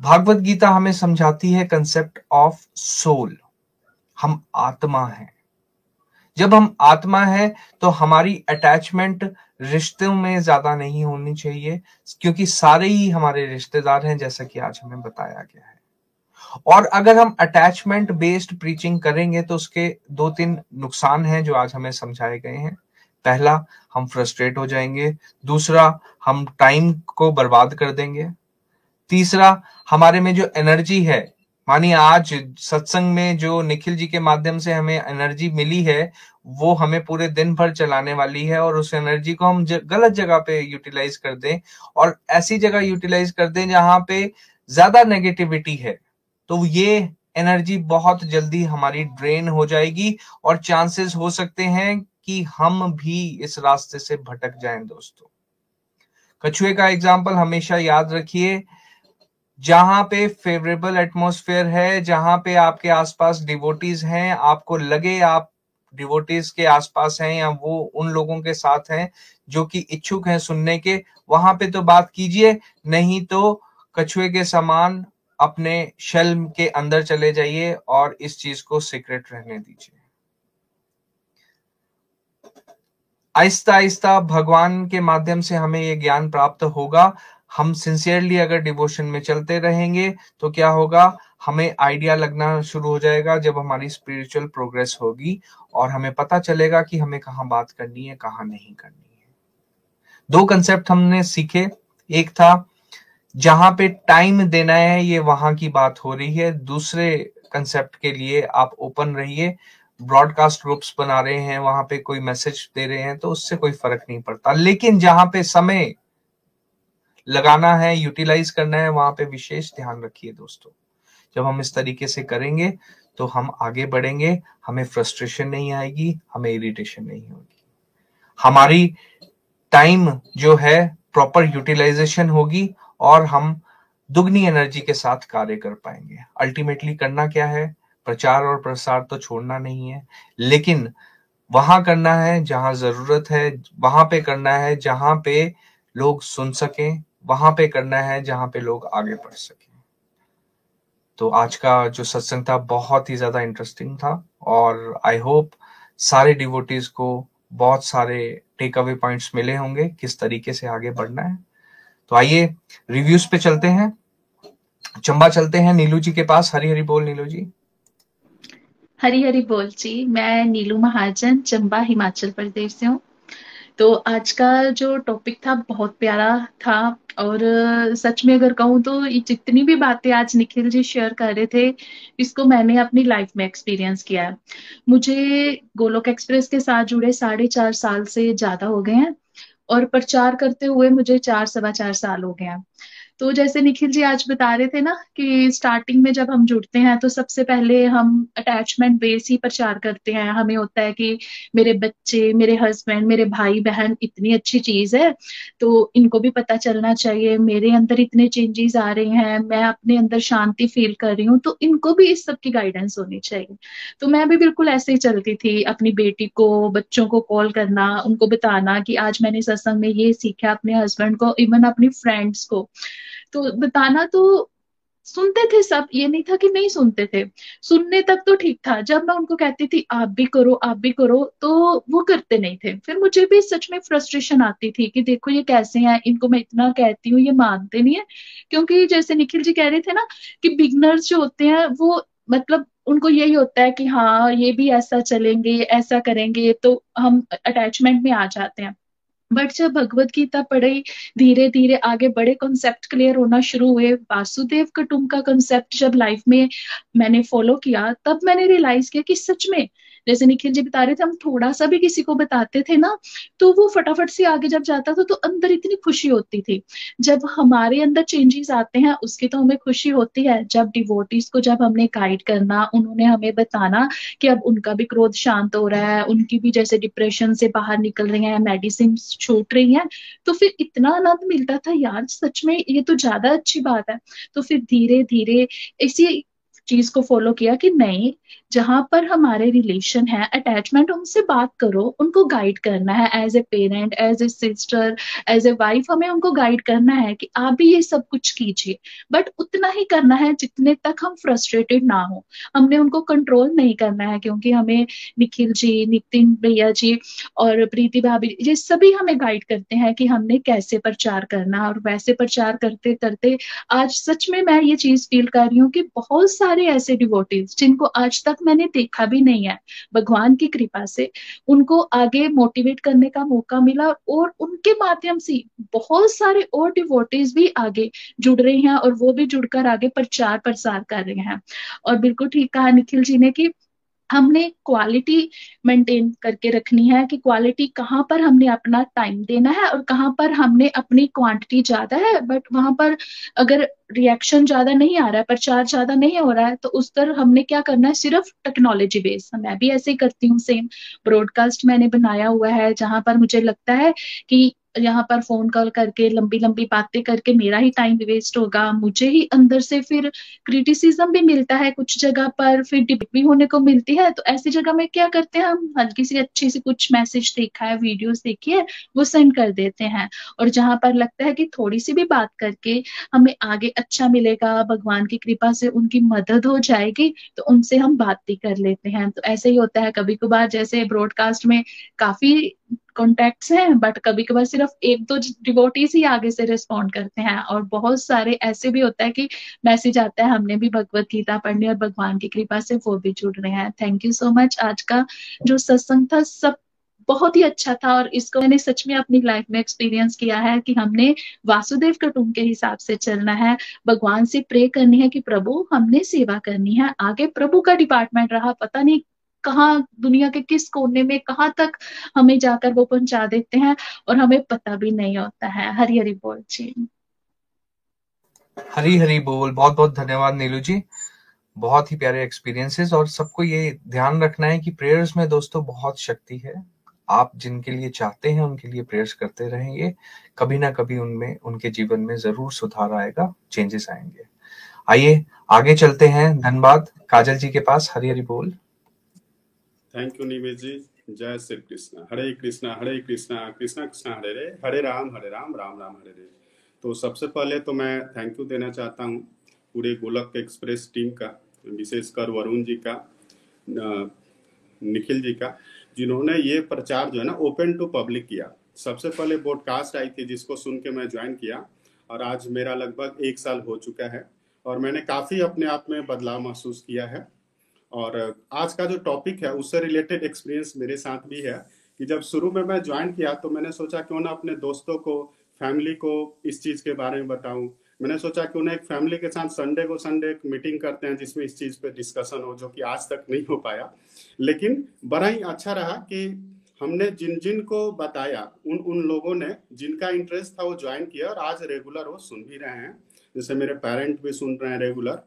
भागवत गीता हमें समझाती है कंसेप्ट ऑफ़ सोल हम आत्मा हैं। जब हम आत्मा है तो हमारी अटैचमेंट रिश्तों में ज़्यादा नहीं होनी चाहिए, क्योंकि सारे ही हमारे रिश्तेदार हैं, जैसा कि आज हमें बताया गया है। और अगर हम अटैचमेंट बेस्ड प्रीचिंग करेंगे तो उसके दो तीन नुकसान हैं जो आज हमें समझाए गए हैं। पहला हम फ्रस्ट्रेट हो जाएँगे। दूसरा हम टाइम को बर्बाद कर देंगे। तीसरा हमारे में जो एनर्जी है मानिए आज सत्संग में जो निखिल जी के माध्यम से हमें एनर्जी मिली है वो हमें पूरे दिन भर चलाने वाली है और उस एनर्जी को हम ज, गलत जगह पे यूटिलाइज कर दें और ऐसी जगह यूटिलाइज कर दें जहाँ पे ज़्यादा नेगेटिविटी है। तो ये एनर्जी बहुत जल्दी हमारी ड्रेन हो जाएगी और चांसेस हो सकते हैं कि हम भी इस रास्ते से भटक जाएँ दोस्तों। कछुए का एग्ज़ाम्पल हमेशा याद रखिए। जहाँ पे फेवरेबल एटमोसफेयर है, जहाँ पे आपके आसपास डिवोटीज हैं, आपको लगे आप डिवोटीज के आसपास हैं या वो उन लोगों के साथ हैं जो कि इच्छुक हैं सुनने के, वहाँ पे तो बात कीजिए, नहीं तो कछुए के समान अपने शेल के अंदर चले जाइए और इस चीज़ को सीक्रेट रहने दीजिए। आहिस्ता आहिस्ता भगवान के माध्यम से हमें ये ज्ञान प्राप्त होगा। हम सिंसियरली अगर डिवोशन में चलते रहेंगे तो क्या होगा? हमें आइडिया लगना शुरू हो जाएगा जब हमारी स्पिरिचुअल प्रोग्रेस होगी और हमें पता चलेगा कि हमें कहाँ बात करनी है, कहाँ नहीं करनी है। दो कंसेप्ट हमने सीखे। एक था जहाँ पे टाइम देना है, ये वहाँ की बात हो रही है। दूसरे कंसेप्ट के लिए आप ओपन रहिए। ब्रॉडकास्ट ग्रुप्स बना रहे हैं, वहाँ पे कोई मैसेज दे रहे हैं तो उससे कोई फ़र्क नहीं पड़ता। लेकिन जहाँ पे समय लगाना है यूटिलाइज करना है, वहाँ पे विशेष ध्यान रखिए दोस्तों। जब हम इस तरीके से करेंगे तो हम आगे बढ़ेंगे, हमें फ्रस्ट्रेशन नहीं आएगी, हमें इरिटेशन नहीं होगी। हमारी टाइम जो है प्रॉपर यूटिलाइजेशन होगी और हम दुगनी एनर्जी के साथ कार्य कर पाएँगे। अल्टीमेटली करना क्या है? प्रचार और प्रसार तो छोड़ना नहीं है, लेकिन वहाँ करना है जहाँ ज़रूरत है, वहाँ पे करना है जहाँ पे लोग सुन सकें, वहाँ पे करना है जहाँ पे लोग आगे बढ़ सकें। तो आज का जो सत्संग था बहुत ही ज़्यादा इंटरेस्टिंग था और आई होप सारे डिवोटीज को बहुत सारे टेक अवे पॉइंट्स मिले होंगे, किस तरीके से आगे बढ़ना है। तो आइए रिव्यूज़ पे चलते हैं। चंबा चलते हैं नीलू जी के पास। हरी हरी बोल नीलू जी। हरी हरी बोल जी, मैं नीलू महाजन, चंबा, हिमाचल प्रदेश से हूँ। तो आज का जो टॉपिक था, बहुत प्यारा था और सच में अगर कहूँ तो ये जितनी भी बातें आज निखिल जी शेयर कर रहे थे, इसको मैंने अपनी लाइफ में एक्सपीरियंस किया है। मुझे गोलोक एक्सप्रेस के साथ जुड़े साढ़े चार साल से ज़्यादा हो गए हैं। और प्रचार करते हुए मुझे चार सवा चार साल हो गया। तो जैसे निखिल जी आज बता रहे थे ना कि स्टार्टिंग में जब हम जुड़ते हैं तो सबसे पहले हम अटैचमेंट बेस ही प्रचार करते हैं। हमें होता है कि मेरे बच्चे, मेरे हस्बैंड मेरे भाई बहन इतनी अच्छी चीज़ है तो इनको भी पता चलना चाहिए, मेरे अंदर इतने चेंजेस आ रहे हैं, मैं अपने अंदर शांति फील कर रही हूँ तो इनको भी इस सब की गाइडेंस होनी चाहिए। तो मैं भी बिल्कुल ऐसे ही चलती थी, अपनी बेटी को, बच्चों को कॉल करना, उनको बताना कि आज मैंने सत्संग में ये सीखा अपने हस्बैंड को इवन अपनी फ्रेंड्स को। तो बताना तो सुनते थे सब, ये नहीं था कि नहीं सुनते थे। सुनने तक तो ठीक था। जब मैं उनको कहती थी, आप भी करो, आप भी करो तो वो करते नहीं थे। फिर मुझे भी सच में फ्रस्ट्रेशन आती थी कि देखो ये कैसे हैं, इनको मैं इतना कहती हूँ, ये मानते नहीं है। क्योंकि जैसे निखिल जी कह रहे थे ना कि बिगनर्स जो होते हैं, वो मतलब उनको यही होता है कि हाँ ये भी ऐसा चलेंगे ऐसा करेंगे तो हम अटैचमेंट में आ जाते हैं। बट जब भगवत गीता पढ़ी, धीरे धीरे आगे बड़े कॉन्सेप्ट क्लियर होना शुरू हुए, वासुदेव कटुम का कॉन्सेप्ट जब लाइफ में मैंने फॉलो किया, तब मैंने रियलाइज़ किया कि सच में जैसे निखिल जी बता रहे थे, हम थोड़ा सा भी किसी को बताते थे ना तो वो फटाफट से आगे जब जाता था तो अंदर इतनी खुशी होती थी। जब हमारे अंदर चेंजेस आते हैं, उसकी तो हमें खुशी होती है। जब डिवोटीज को जब हमने गाइड करना, उन्होंने हमें बताना कि अब उनका भी क्रोध शांत हो रहा है, उनकी भी जैसे डिप्रेशन से बाहर निकल रही है मेडिसिन छूट रही है तो फिर इतना आनंद मिलता था, यार सच में ये तो ज़्यादा अच्छी बात है। तो फिर धीरे धीरे इसी चीज़ को फॉलो किया कि नहीं जहाँ पर हमारे रिलेशन है अटैचमेंट उनसे बात करो, उनको गाइड करना है as a parent as a sister as a wife हमें उनको गाइड करना है कि आप भी ये सब कुछ कीजिए। बट उतना ही करना है जितने तक हम फ्रस्ट्रेटेड ना हो। हमने उनको कंट्रोल नहीं करना है क्योंकि हमें निखिल जी, नितिन भैया जी और प्रीति भाभी, ये सभी हमें गाइड करते हैं कि हमने कैसे प्रचार करना और वैसे प्रचार करते करते आज सच में मैं ये चीज़ फील कर रही हूँ कि बहुत सारे ऐसे डिवोटिव जिनको आज तक मैंने देखा भी नहीं है। भगवान की कृपा से उनको आगे मोटिवेट करने का मौका मिला और उनके माध्यम से बहुत सारे और डिवोटीज भी आगे जुड़ रहे हैं और वो भी जुड़कर आगे प्रचार प्रसार कर रहे हैं। और बिल्कुल ठीक कहा निखिल जी ने कि हमने क्वालिटी मेंटेन करके रखनी है कि क्वालिटी कहाँ पर हमने अपना टाइम देना है और कहाँ पर हमने अपनी क्वांटिटी ज़्यादा है। बट वहाँ पर अगर रिएक्शन ज़्यादा नहीं आ रहा है, प्रचार ज़्यादा नहीं हो रहा है तो उस तरह हमने क्या करना है? सिर्फ़ टेक्नोलॉजी बेस्ड मैं भी ऐसे ही करती हूँ सेम ब्रॉडकास्ट मैंने बनाया हुआ है, जहाँ पर मुझे लगता है कि यहाँ पर फ़ोन कॉल करके लंबी लंबी बातें करके मेरा ही टाइम वेस्ट होगा। मुझे ही अंदर से फिर क्रिटिसिज्म भी मिलता है कुछ जगह पर, फिर डिबेट भी होने को मिलती है। तो ऐसी जगह में क्या करते हैं हम? हल्की सी अच्छी सी कुछ मैसेज देखा है वीडियोस देखी है, वो सेंड कर देते हैं। और जहाँ पर लगता है कि थोड़ी सी भी बात करके हमें आगे अच्छा मिलेगा, भगवान की कृपा से उनकी मदद हो जाएगी तो उनसे हम बात भी कर लेते हैं। तो ऐसे ही होता है कभी कभार जैसे ब्रॉडकास्ट में काफ़ी कॉन्टेक्ट्स हैं बट कभी कभार सिर्फ़ एक दो डिवोटीज ही आगे से रिस्पॉन्ड करते हैं और बहुत सारे ऐसे भी होता है कि मैसेज आता है, हमने भी भगवत गीता पढ़नी और भगवान की कृपा से वो भी जुड़ रहे हैं। थैंक यू सो मच आज का जो सत्संग था, सब बहुत ही अच्छा था और इसको मैंने सच में अपनी लाइफ में एक्सपीरियंस किया है कि हमने वासुदेव कटुम के हिसाब से चलना है। भगवान से प्रे करनी है कि प्रभु, हमने सेवा करनी है। आगे प्रभु का डिपार्टमेंट रहा, पता नहीं कहाँ दुनिया के किस कोने में, कहाँ तक हमें जाकर वो पहुँचा देते हैं और हमें पता भी नहीं होता है। हरी हरी बोल जी। हरी हरी बोल। बहुत बहुत धन्यवाद नीलू जी। बहुत ही प्यारे एक्सपीरियंसेस और सबको ये ध्यान रखना है कि प्रेयर्स में दोस्तों बहुत शक्ति है। आप जिनके लिए चाहते हैं, उनके लिए प्रेयर्स करते रहेंगे। कभी ना कभी उनमें, उनके जीवन में ज़रूर सुधार आएगा चेंजेस आएँगे। आइए, आगे चलते हैं धन्यवाद काजल जी के पास हरी हरी बोल। थैंक यू निवेश जी जय श्री कृष्ण हरे कृष्णा हरे कृष्णा कृष्णा कृष्णा हरे रे हरे राम हरे राम राम राम हरे रे तो सबसे पहले तो मैं थैंक यू देना चाहता हूँ पूरे गोलक एक्सप्रेस टीम का विशेषकर वरुण जी का निखिल जी का, जिन्होंने ये प्रचार जो है ना ओपन टू पब्लिक किया। सबसे पहले पॉडकास्ट आई थी जिसको सुन के मैं ज्वाइन किया और आज मेरा लगभग एक साल हो चुका है और मैंने काफ़ी अपने आप में बदलाव महसूस किया है। और आज का जो टॉपिक है, उससे रिलेटेड एक्सपीरियंस मेरे साथ भी है कि जब शुरू में मैं ज्वाइन किया तो मैंने सोचा क्यों ना अपने दोस्तों को फैमिली को इस चीज़ के बारे में बताऊँ। मैंने सोचा कि उन्हें एक फैमिली के साथ संडे को संडे एक मीटिंग करते हैं, जिसमें इस चीज़ पे डिस्कशन हो, जो कि आज तक नहीं हो पाया। लेकिन बड़ा ही अच्छा रहा कि हमने जिन जिन को बताया, उन उन लोगों ने जिनका इंटरेस्ट था वो ज्वाइन किया और आज रेगुलर वो सुन भी रहे हैं। जैसे मेरे पेरेंट भी सुन रहे हैं रेगुलर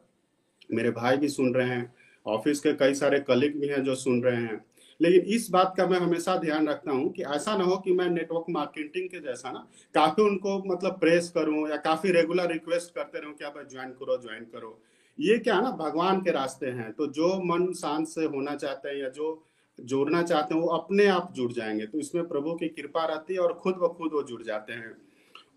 मेरे भाई भी सुन रहे हैं। ऑफ़िस के कई सारे कलीग भी हैं जो सुन रहे हैं। लेकिन इस बात का मैं हमेशा ध्यान रखता हूँ कि ऐसा ना हो कि मैं नेटवर्क मार्केटिंग के जैसा ना काफ़ी उनको मतलब प्रेस करूँ या काफ़ी रेगुलर रिक्वेस्ट करते रहूँ कि आप ज्वाइन करो ज्वाइन करो। ये क्या ना भगवान के रास्ते हैं। तो जो मन शांत से होना चाहते हैं या जो जोड़ना चाहते हैं वो अपने आप जुड़ जाएँगे। तो इसमें प्रभु की कृपा रहती है और खुद ब खुद वो जुड़ जाते हैं।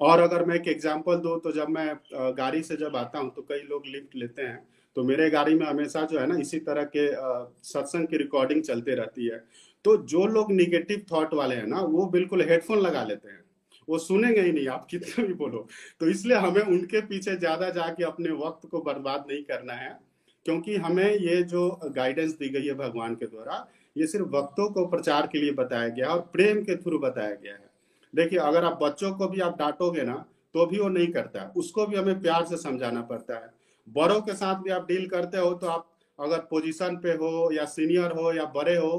और अगर मैं एक एग्ज़ाम्पल दू तो जब मैं गाड़ी से जब आता हूँ तो कई लोग लिफ्ट लेते हैं। तो मेरे गाड़ी में हमेशा जो है ना इसी तरह के सत्संग की रिकॉर्डिंग चलते रहती है। तो जो लोग निगेटिव थॉट वाले हैं ना, वो बिल्कुल हेडफोन लगा लेते हैं। वो सुनेंगे ही नहीं, आप कितना भी बोलो। तो इसलिए हमें उनके पीछे ज़्यादा जाके अपने वक्त को बर्बाद नहीं करना है, क्योंकि हमें ये जो गाइडेंस दी गई है भगवान के द्वारा, ये सिर्फ़ वक्तों को प्रचार के लिए बताया गया है और प्रेम के थ्रू बताया गया है। देखिए, अगर आप बच्चों को भी आप डांटोगे ना तो भी वो नहीं करता उसको भी हमें प्यार से समझाना पड़ता है। बड़ों के साथ भी आप डील करते हो तो आप अगर पोजीशन पे हो या सीनियर हो या बड़े हो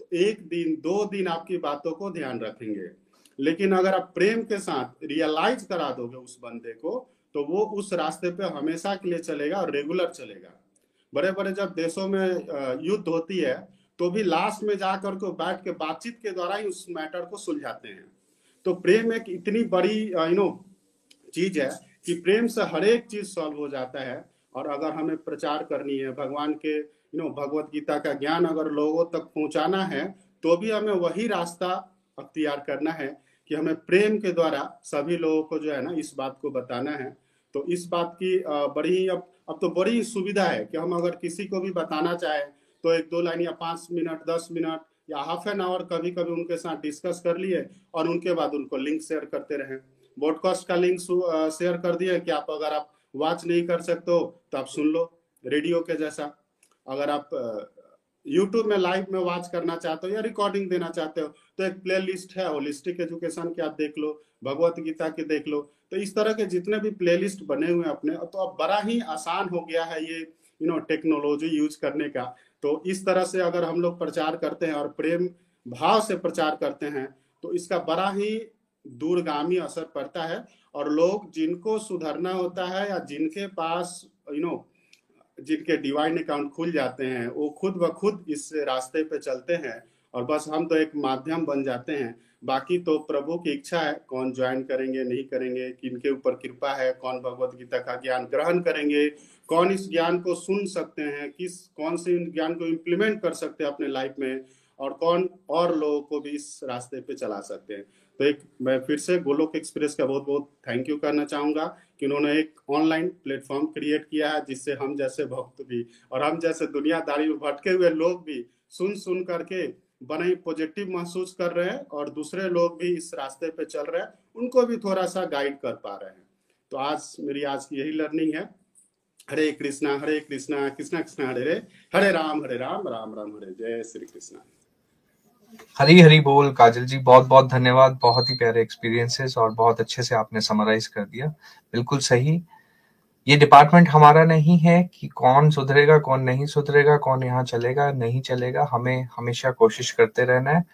तो एक दिन, दो दिन आपकी बातों को ध्यान रखेंगे। लेकिन अगर आप प्रेम के साथ रियलाइज़ करा दोगे उस बंदे को तो वो उस रास्ते पे हमेशा के लिए चलेगा और रेगुलर चलेगा। बड़े बड़े जब देशों में युद्ध होती है तो भी लास्ट में जाकर के बैठ के बातचीत के द्वारा ही उस मैटर को सुलझाते हैं। तो प्रेम एक इतनी बड़ी यू नो चीज़ है कि प्रेम से हर एक चीज़ सॉल्व हो जाता है। और अगर हमें प्रचार करनी है, भगवान के यू नो भगवत गीता का ज्ञान अगर लोगों तक पहुंचाना है तो भी हमें वही रास्ता अख्तियार करना है कि हमें प्रेम के द्वारा सभी लोगों को जो है ना इस बात को बताना है। तो इस बात की बड़ी ही अब अब तो बड़ी ही सुविधा है कि हम अगर किसी को भी बताना चाहें तो एक दो लाइन या पाँच मिनट, दस मिनट या हाफ़ एन आवर कभी कभी उनके साथ डिस्कस कर लिए और उनके बाद उनको लिंक शेयर करते रहें। ब्रॉडकास्ट का लिंक शेयर कर दिए कि आप अगर आप वॉच नहीं कर सकते हो तो आप सुन लो, रेडियो के जैसा। अगर आप यूट्यूब में लाइव में वॉच करना चाहते हो या रिकॉर्डिंग देना चाहते हो तो एक प्ले लिस्ट है होलिस्टिक एजुकेशन की आप देख लो, भगवत गीता की देख लो। तो इस तरह के जितने भी प्ले लिस्ट बने हुए हैं अपने तो अब बड़ा ही आसान हो गया है ये यू नो टेक्नोलॉजी यूज़ करने का। तो इस तरह से अगर हम लोग प्रचार करते हैं और प्रेम भाव से प्रचार करते हैं तो इसका बड़ा ही दूरगामी असर पड़ता है। और लोग जिनको सुधरना होता है या जिनके पास यू you नो know, जिनके डिवाइन अकाउंट खुल जाते हैं वो खुद ब खुद इस रास्ते पे चलते हैं और बस हम तो एक माध्यम बन जाते हैं। बाकी तो प्रभु की इच्छा है कौन ज्वाइन करेंगे नहीं करेंगे किनके ऊपर कृपा है कौन भगवत गीता का ज्ञान ग्रहण करेंगे कौन इस ज्ञान को सुन सकते हैं किस कौन से ज्ञान को इम्प्लीमेंट कर सकते हैं अपने लाइफ में और कौन और लोगों को भी इस रास्ते पे चला सकते हैं। तो एक, मैं फिर से गोलोक एक्सप्रेस का बहुत बहुत थैंक यू करना चाहूँगा कि उन्होंने एक ऑनलाइन प्लेटफॉर्म क्रिएट किया है, जिससे हम जैसे भक्त भी और हम जैसे दुनियादारी में भटके हुए लोग भी सुन सुन करके बने ही पॉजिटिव महसूस कर रहे हैं और दूसरे लोग भी इस रास्ते पे चल रहे हैं, उनको भी थोड़ा सा गाइड कर पा रहे हैं। तो आज मेरी, आज की यही लर्निंग है। हरे कृष्णा हरे कृष्णा कृष्णा कृष्णा, हरे हरे हरे राम हरे राम राम राम, हरे, जय श्री कृष्णा। हरी हरी बोल, काजल जी, बहुत बहुत धन्यवाद। बहुत ही प्यारे एक्सपीरियंसेस और बहुत अच्छे से आपने समराइज कर दिया। बिल्कुल सही। ये डिपार्टमेंट हमारा नहीं है कि कौन सुधरेगा, कौन नहीं सुधरेगा, कौन यहाँ चलेगा, नहीं चलेगा। हमें हमेशा कोशिश करते रहना है।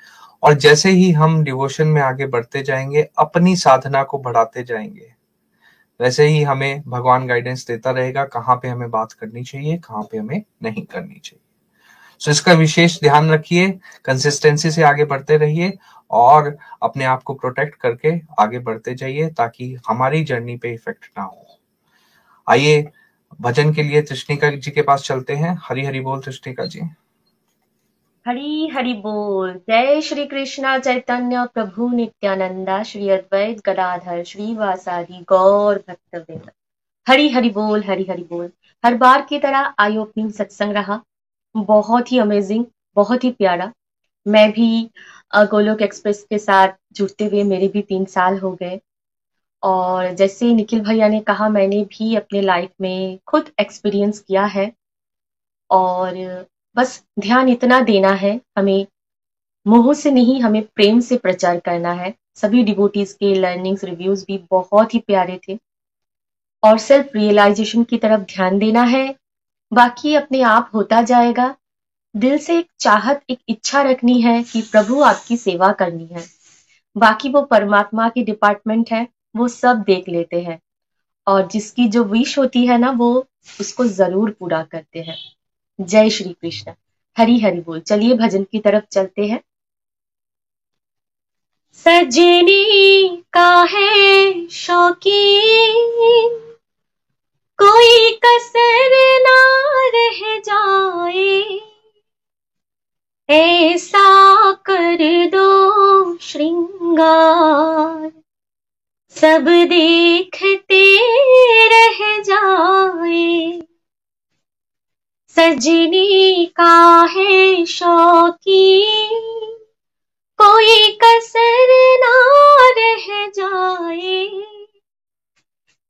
और जैसे ही हम डिवोशन में आगे बढ़ते जाएँगे, अपनी साधना को बढ़ाते जाएँगे। वैसे ही हमें भगवान गाइडेंस देता रहेगा, कहाँ पे हमें बात करनी चाहिए, कहाँ पे हमें नहीं करनी चाहिए। सो इसका विशेष ध्यान रखिए कंसिस्टेंसी से आगे बढ़ते रहिए और अपने आप को प्रोटेक्ट करके आगे बढ़ते जाइए ताकि हमारी जर्नी पे इफ़ेक्ट ना हो। आइए, भजन के लिए तृष्णिका जी के पास चलते हैं। हरी हरी बोल तृष्णिका जी। हरी हरि बोल। जय श्री कृष्णा, चैतन्य, प्रभु नित्यानंदा, श्री अद्वैत गदाधर, श्री वासारी गौर भक्त हरी हरि बोल हरी हरि बोल। हर बार की तरह आई ओपनिंग सत्संग रहा। बहुत ही अमेजिंग बहुत ही प्यारा। मैं भी गोलोक एक्सप्रेस के साथ जुड़ते हुए मेरे भी तीन साल हो गए। और जैसे निखिल भैया ने कहा, मैंने भी अपने लाइफ में खुद एक्सपीरियंस किया है। और बस ध्यान इतना देना है, हमें मोह से नहीं, हमें प्रेम से प्रचार करना है। सभी डिबोटीज के लर्निंग्स रिव्यूज़ भी बहुत ही प्यारे थे। और सेल्फ रियलाइजेशन की तरफ़ ध्यान देना है बाकी अपने आप होता जाएगा। दिल से एक चाहत, एक इच्छा रखनी है कि प्रभु आपकी सेवा करनी है। बाकी वो परमात्मा की डिपार्टमेंट है, वो सब देख लेते हैं। और जिसकी जो विश होती है ना, वो उसको ज़रूर पूरा करते हैं। जय श्री कृष्ण। हरी हरी बोल। चलिए भजन की तरफ़ चलते हैं। सजनी का है शौकीन? कोई कसर ना रह जाए। ऐसा कर दो श्रृंगार। सब देखते रह जाए। सजनी का है शौकी कोई कसर ना रह जाए।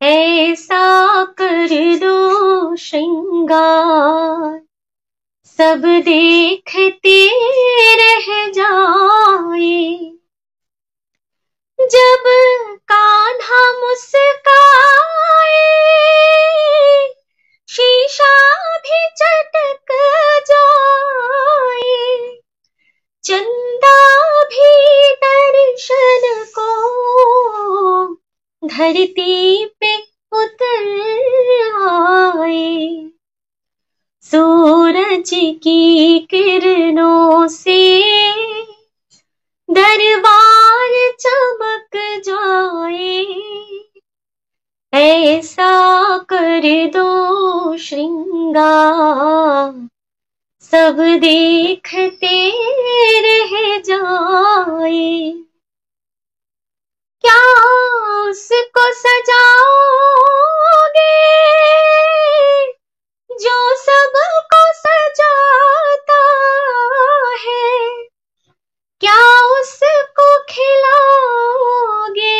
ऐसा कर दो श्रृंगार, सब देखते रह जाए। जब कान्हा मुस्काए, शीशा भी चटक जाए। चंदा भी दर्शन को धरती पे उतर आए। सूरज की किरणों से दरबार चमक जाए। ऐसा कर दो श्रृंगार सब देखते रह जाए। क्या उसको सजाओगे? जो सबको सजाता है, क्या उसको खिलाओगे?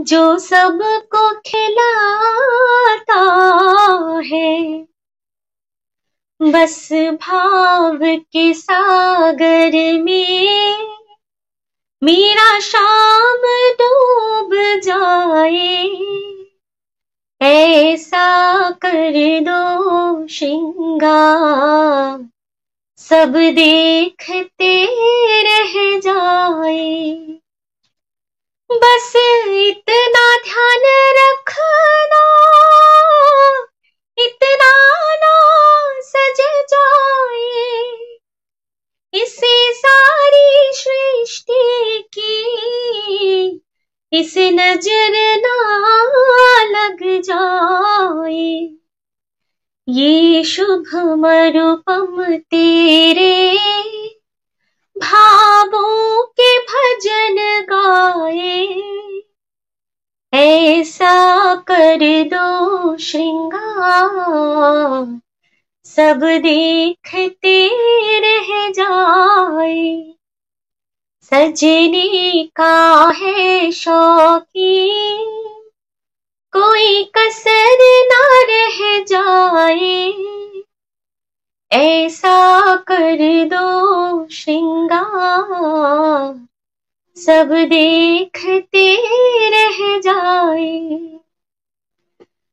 जो सबको खिलाता है, बस भाव के सागर में मेरा शाम डूब जाए। ऐसा कर दो श्रृंगार। सब देखते रह जाए। बस इतना ध्यान रखना, इतना ना सज जाए। इसे सारी सृष्टि की, इसे नज़र ना लग जाए। ये शुभ मरुपम तेरे भावों के भजन गाए। ऐसा कर दो श्रृंगार सब देखते रह जाए। सजने का है शौकी कोई कसर ना रह जाए। ऐसा कर दो श्रृंगार। सब देखते रह जाए।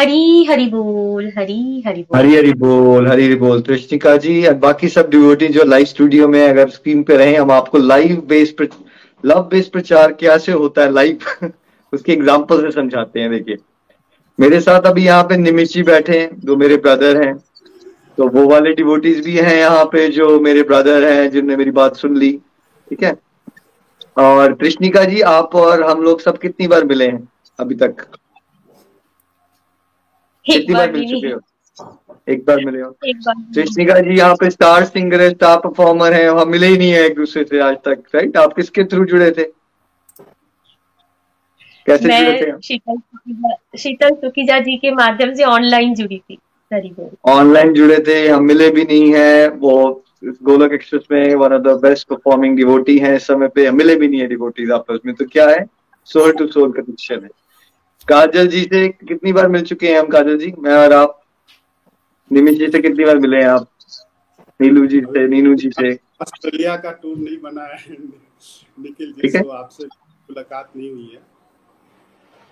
हरी हरि बोल, हरी हरि बोल। हरी हरी बोल, हरी हरी बोल। कृष्णिका जी, और बाकी सब डिवोटी जो लाइव स्टूडियो में अगर स्क्रीन पे रहे, हम आपको लाइव बेस्ड लव बेस्ड प्रचार कैसे होता है लाइव उसके एग्ज़ाम्पल से समझाते हैं, देखिए। मेरे साथ अभी यहाँ पे निमिश जी बैठे हैं जो मेरे ब्रदर हैं। तो वो वाले डिवोटीज भी हैं यहाँ पे जो मेरे ब्रदर हैं, जिनने मेरी बात सुन ली, ठीक है? और कृष्णिका जी, आप और हम लोग सब कितनी बार मिले हैं अभी तक? कितनी बार मिल चुके हो। एक बार मिले हो। कृष्णिका जी यहाँ पे स्टार सिंगर है स्टार परफॉर्मर है हम मिले ही नहीं है एक दूसरे से आज तक राइट आप किसके थ्रू जुड़े थे? कैसे जुड़े थे शीतल सुखीजा शीतल सुखीजा जी के माध्यम से ऑनलाइन जुड़ी थी ऑनलाइन जुड़े थे हम मिले भी नहीं है वो गोलक एक्सप्रेस में one of the best performing devotee है इस समय पे मिले भी नहीं है डिवोटीज आपस में तो क्या है? सोल टू सोल कनेक्शन है। काजल जी से कितनी बार मिल चुके हैं हम काजल जी? मैं और आप? निमिष जी से कितनी बार मिले हैं आप? नीलू जी से नीनू जी से। ऑस्ट्रेलिया का टूर नहीं बना है। निखिल जी है। तो आपसे मुलाकात नहीं हुई है।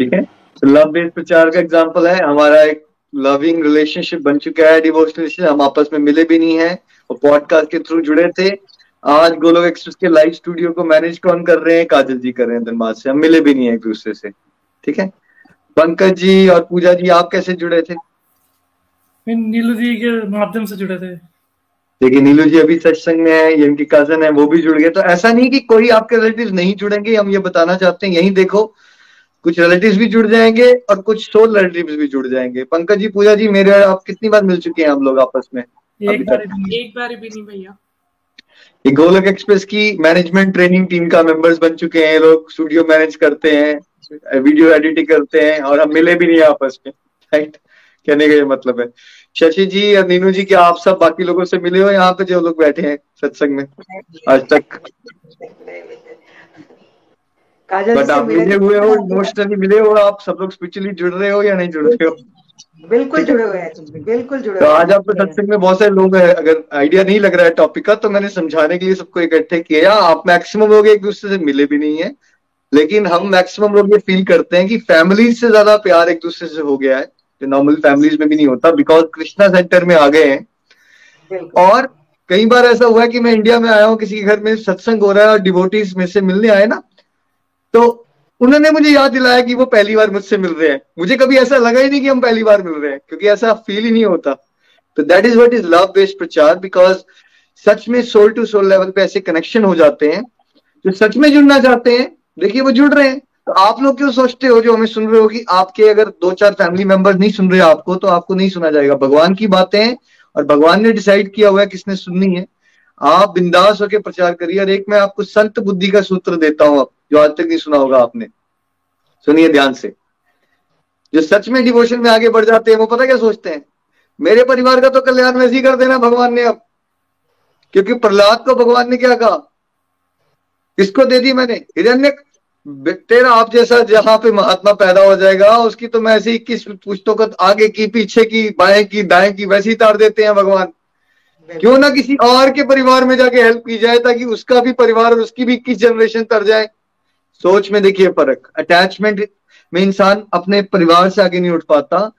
ठीक है। तो लव बेस्ड प्रचार का एग्ज़ाम्पल है। हमारा एक लविंग रिलेशनशिप बन चुका है रिलेशनशिप हम आपस में मिले भी नहीं है और पॉडकास्ट के थ्रू जुड़े थे। आज गोलोक एक्सप्रेस के लाइव स्टूडियो को मैनेज कौन कर रहे हैं? काजल जी कर रहे हैं धनबाद से। हम मिले भी नहीं है एक दूसरे से। ठीक है? पंकज जी और पूजा जी आप कैसे जुड़े थे? नीलू जी के माध्यम से जुड़े थे। देखिए नीलू जी अभी सत्संग में है ये इनकी कज़न है वो भी जुड़ गए। तो ऐसा नहीं कि कोई आपके रिलेटिव नहीं जुड़ेंगे हम ये बताना चाहते हैं यही देखो कुछ रिलेटिव भी जुड़ जाएँगे और कुछ सोल रिलेटिव भी जुड़ जाएँगे। पंकज जी पूजा जी मेरे आप कितनी बार मिल चुके हैं हम लोग आपस में? एक बार भी एक बार भी नहीं भैया। ये गोलक एक्सप्रेस की मैनेजमेंट ट्रेनिंग टीम का मेंबर्स बन चुके हैं लोग स्टूडियो मैनेज करते हैं वीडियो एडिटिंग करते हैं और हम मिले भी नहीं आपस में राइट कहने का ये मतलब है। शशि जी और नीनू जी क्या आप सब बाकी लोगों से मिले हो यहाँ पे जो लोग बैठे हैं सत्संग में? आज तक। बट आप मिले मिले हुए हो इमोशनली मिले हो आप? सब लोग स्पिरिचुअली जुड़ रहे हो या नहीं जुड़ रहे हो? बिल्कुल जुड़े हुए हैं तुम बिल्कुल जुड़े तो हुए आज आपको सत्संग में बहुत सारे लोग हैं अगर आइडिया नहीं लग रहा है टॉपिक का तो मैंने समझाने के लिए सबको इकट्ठे किया। आप मैक्सिमम लोग एक दूसरे से मिले भी नहीं है लेकिन हम मैक्सिमम लोग ये फील करते हैं कि फैमिलीज़ से ज़्यादा प्यार एक दूसरे से हो गया है जो नॉर्मल फैमिलीज़ में भी नहीं होता बिकॉज़ कृष्णा सेंटर में आ गए हैं। और कई बार ऐसा हुआ है कि मैं इंडिया में आया हूँ किसी के घर में सत्संग हो रहा है और डिवोटीज में से मिलने आए ना तो उन्होंने मुझे याद दिलाया कि वो पहली बार मुझसे मिल रहे हैं। मुझे कभी ऐसा लगा ही नहीं कि हम पहली बार मिल रहे हैं, क्योंकि ऐसा फील ही नहीं होता। तो that is what is love based प्रचार बिकॉज़ सच में सोल टू सोल लेवल पे ऐसे कनेक्शन हो जाते हैं, जो सच में जुड़ना चाहते हैं, देखिए वो जुड़ रहे हैं। तो आप लोग क्यों सोचते हो, जो हमें सुन रहे हो, कि आपके अगर दो चार फैमिली मेंबर नहीं सुन रहे आपको तो आपको नहीं सुना जाएगा। भगवान की बातें हैं, और भगवान ने डिसाइड किया हुआ है किसने सुननी है। आप बिंदास होकर प्रचार करिए, और एक मैं आपको संत बुद्धि का सूत्र देता हूँ अब। जो आज तक नहीं सुना होगा आपने। सुनिए ध्यान से। जो सच में डिवोशन में आगे बढ़ जाते हैं वो पता क्या सोचते हैं? मेरे परिवार का तो कल्याण वैसे ही कर देना भगवान ने अब। क्योंकि प्रहलाद को भगवान ने क्या कहा? किसको दे दी मैंने? हिरण्य तेरा आप जैसा जहाँ पे महात्मा पैदा हो जाएगा उसकी तो मैं ऐसे इक्कीस पुस्तों को आगे की पीछे की बाएँ की दाएँ की वैसे ही तार देते हैं भगवान। क्यों ना किसी और के परिवार में जाके हेल्प की जाए ताकि उसका भी परिवार और उसकी भी इक्कीस जनरेशन तर जाए। सोच में देखिए फ़र्क। अटैचमेंट में इंसान अपने परिवार से आगे नहीं उठ पाता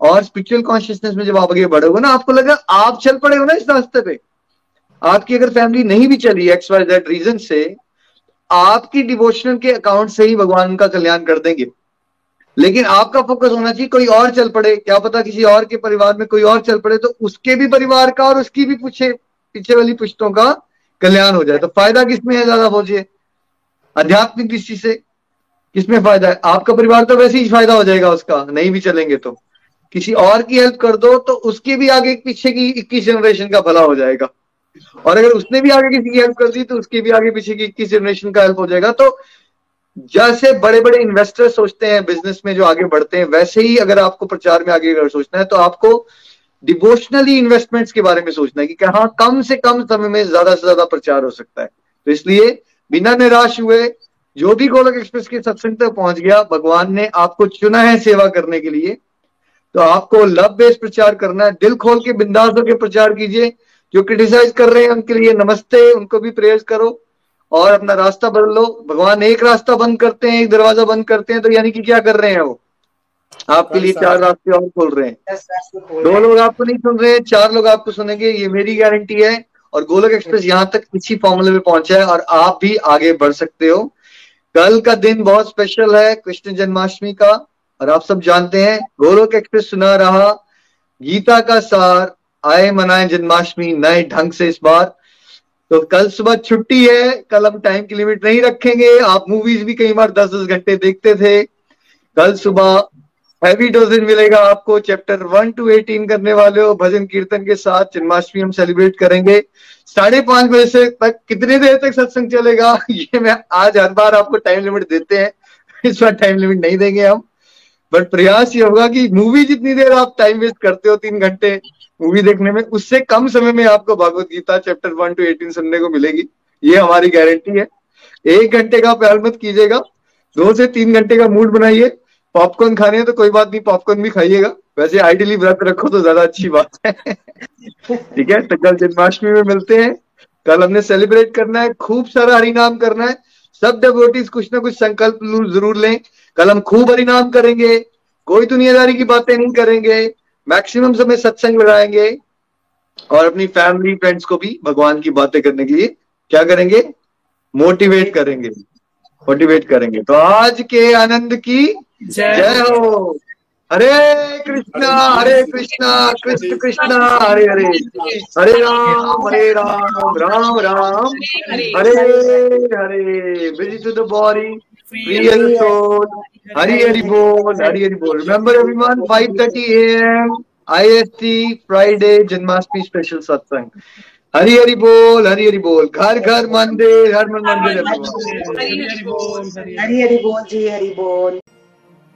और स्पिरिचुअल कॉन्शियसनेस में जब आप आगे बढ़ोगे ना, आपको लगा आप चल पड़े हो ना इस रास्ते पे। आपकी अगर फैमिली नहीं भी चली एक्स वाई जेड रीजन से, आपकी डिवोशनल के अकाउंट से ही भगवान का कल्याण कर देंगे। लेकिन आपका फोकस होना चाहिए, कोई और चल पड़े। क्या पता किसी और के परिवार में कोई और चल पड़े तो उसके भी परिवार का और उसकी भी पूछे, पीछे वाली पुश्तों का कल्याण हो जाए। तो फ़ायदा किसमें है ज़्यादा पहुँचे आध्यात्मिक दृष्टि से किसमें फ़ायदा है? आपका परिवार तो वैसे ही फ़ायदा हो जाएगा उसका, नहीं भी चलेंगे तो। किसी और की हेल्प कर दो तो उसके भी आगे पीछे की इक्कीस जनरेशन का भला हो जाएगा। और अगर उसने भी आगे किसी की हेल्प कर दी तो उसके भी आगे पीछे की इक्कीस जनरेशन का हेल्प हो जाएगा। तो जैसे बड़े बड़े इन्वेस्टर सोचते हैं बिज़नेस में जो आगे बढ़ते हैं, वैसे ही अगर आपको प्रचार में आगे अगर सोचना है तो आपको डिवोशनली इन्वेस्टमेंट्स के बारे में सोचना है कि हाँ कम से कम समय में ज़्यादा से ज़्यादा प्रचार हो सकता है। तो इसलिए बिना निराश हुए जो भी गोलक एक्सप्रेस के सत्संग तक पहुँच गया। भगवान ने आपको चुना है सेवा करने के लिए। तो आपको लव बेस्ड प्रचार करना है। दिल खोल के बिंदास होकर प्रचार कीजिए। जो क्रिटिसाइज कर रहे हैं उनके लिए नमस्ते उनको भी प्रेयर्स करो। और अपना रास्ता बदल लो। भगवान एक रास्ता बंद करते हैं एक दरवाज़ा बंद करते हैं तो यानी कि क्या कर रहे हैं वो? आपके लिए चार रास्ते और खोल रहे हैं। दो लोग आपको नहीं सुन रहे हैं चार लोग आपको सुनेंगे ये मेरी गारंटी है। और गोलक एक्सप्रेस यहाँ तक इसी फॉर्मूले में पहुँचा है और आप भी आगे बढ़ सकते हो। कल का दिन बहुत स्पेशल है, कृष्ण जन्माष्टमी का, और आप सब जानते हैं, गोलोक एक्सप्रेस सुना रहा, गीता का सार, आए मनाए जन्माष्टमी नए ढंग से इस बार। तो कल सुबह छुट्टी है, कल हम टाइम की लिमिट नहीं रखेंगे, आप मूवीज़ भी कई बार दस दस घंटे देखते थे। कल सुबह हैवी डोजेज मिलेगा आपको। चैप्टर वन टू एटीन करने वाले हो। भजन कीर्तन के साथ जन्माष्टमी हम सेलिब्रेट करेंगे। साढ़े पाँच बजे से तक कितने देर तक सत्संग चलेगा, *laughs* ये मैं आज हर बार आपको टाइम लिमिट देते हैं। इस बार टाइम लिमिट नहीं देंगे हम। बट प्रयास ये होगा कि मूवी जितनी देर आप टाइम वेस्ट करते हो, तीन घंटे मूवी देखने में, उससे कम समय में आपको Bhagavad Gita chapter one to eighteen सुनने को मिलेगी। ये हमारी गारंटी है। एक घंटे का प्यार मत कीजिएगा। दो से तीन घंटे का मूड बनाइए। पॉपकॉर्न खाने हैं तो कोई बात नहीं, पॉपकॉर्न भी खाइएगा। वैसे आइडियली व्रत रखो तो ज़्यादा अच्छी बात है। ठीक है तो कल जन्माष्टमी में मिलते हैं। कल हमने सेलिब्रेट करना है, खूब सारा हरिनाम करना है। सब डेवोटीज कुछ ना कुछ संकल्प ज़रूर लें। कल हम खूब हरिनाम करेंगे। कोई दुनियादारी की बातें नहीं करेंगे। मैक्सिमम समय सत्संग लगाएँगे। और अपनी फैमिली फ्रेंड्स को भी भगवान की बातें करने के लिए क्या करेंगे? मोटिवेट करेंगे। मोटिवेट करेंगे। तो आज के आनंद की जय हो। Hare Krishna Hare Krishna Krishna Krishna Hare Hare. Hare Ram Hare Ram Ram Ram. Hare Hare. Busy to the body Hari Hari बोल हरी हरी बोल। Remember M I S T Friday Janmashtami special सत्संग हरी हरी बोल हरी हरी बोल। घर घर मंदिर हर मंदिर हरी हरी बोल। हरी हरी बोल जी हरी बोल।